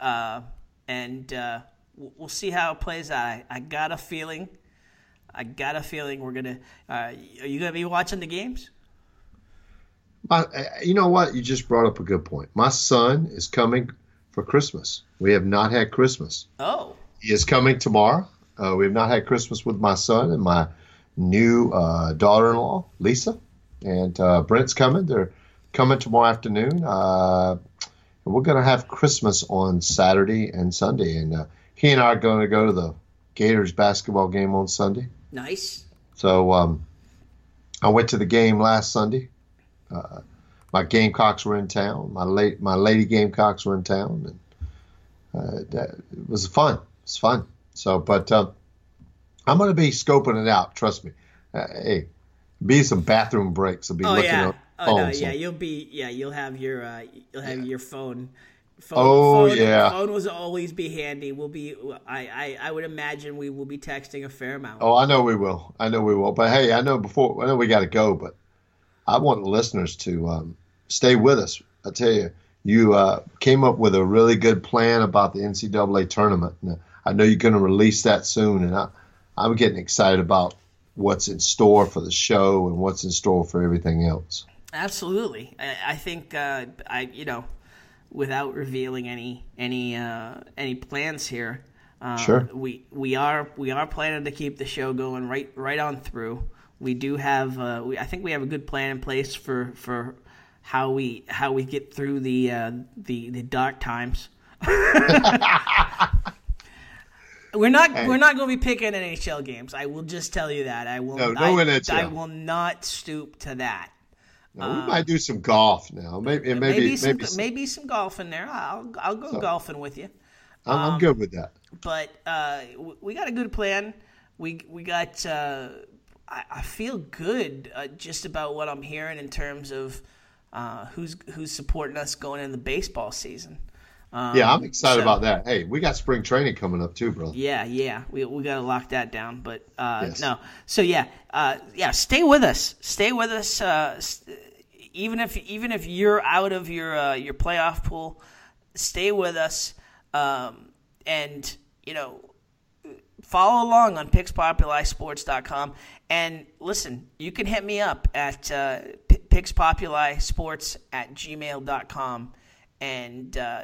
Uh, and uh, we'll we'll see how it plays out. I, I got a feeling. I got a feeling we're gonna. Uh, are you gonna be watching the games? My, uh, you know what? You just brought up a good point. My son is coming for Christmas. We have not had Christmas. Oh, He is coming tomorrow. Uh, we have not had Christmas with my son and my new uh, daughter-in-law, Lisa, and uh, Brent's coming. They're coming tomorrow afternoon. Uh, and we're going to have Christmas on Saturday and Sunday, and uh, he and I are going to go to the Gators basketball game on Sunday. nice. So um, I went to the game last Sunday. Uh, my Gamecocks were in town. My late my Lady Gamecocks were in town, and uh, it was fun. It's fun. So, but um, I'm going to be scoping it out. Trust me. Uh, hey, be some bathroom breaks. I'll be Oh looking yeah. at Oh no, yeah. You'll be yeah. You'll have your uh, you'll have your phone. phone Oh, phone, yeah. Phone will always be handy. We'll be. I, I I would imagine we will be texting a fair amount. Oh, I know we will. I know we will. But hey, I know before I know we got to go, but I want the listeners to um, stay with us. I tell you, you uh, came up with a really good plan about the NCAA tournament. And I know you're going to release that soon, and I, I'm getting excited about what's in store for the show and what's in store for everything else. Absolutely. I, I think uh, I you know, without revealing any any uh, any plans here. Uh, Sure. We we are we are planning to keep the show going right right on through. We do have uh, we, I think we have a good plan in place for for how we how we get through the uh, the the dark times We're not we're not going to be picking NHL games. I will just tell you that. I will No, no I, NHL. I will not stoop to that. Now, we might do some golf now. Maybe maybe Maybe, maybe, some some- maybe some golf in there. I'll I'll go golfing with you. I'm, um, I'm good with that. but uh, we got a good plan. We we got. Uh, I, I feel good uh, just about what I'm hearing in terms of uh, who's who's supporting us going in the baseball season. Um, Yeah, I'm excited so- about that. Hey, we got spring training coming up too, bro. Yeah, yeah, we we got to lock that down. But uh, Yes. no, so yeah, uh, yeah, stay with us. Stay with us. Uh, s- even if even if you're out of your uh, your playoff pool, stay with us. Um, and you know, follow along on PicksPopuliSports.com. And listen, you can hit me up at uh, P- PicksPopuliSports at gmail.com and uh,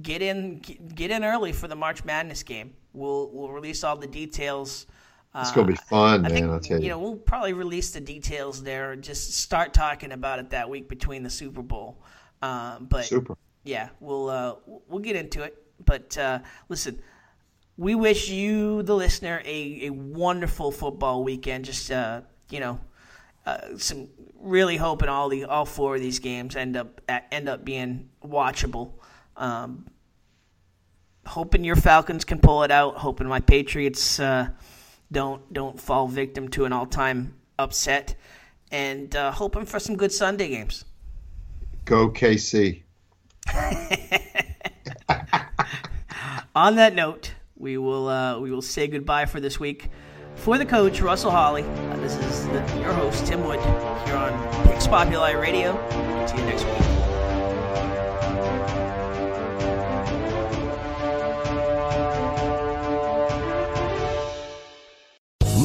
get in get in early for the March Madness game. We'll we'll release all the details. It's gonna be fun, I man. think I'll tell you. you know we'll probably release the details there. Just start talking about it that week between the Super Bowl. Um, but Super. yeah, we'll uh, we'll get into it. But uh, listen, we wish you, the listener, a, a wonderful football weekend. Just uh, you know, uh, some really hoping all the all four of these games end up end up being watchable. Um, hoping your Falcons can pull it out. Hoping my Patriots uh, don't don't fall victim to an all time upset, and uh, hoping for some good Sunday games. Go KC. On that note, we will uh, we will say goodbye for this week. For the coach, Russell Holley, uh, this is the, your host, Tim Wood, here on Picks Populi Radio. See you next week.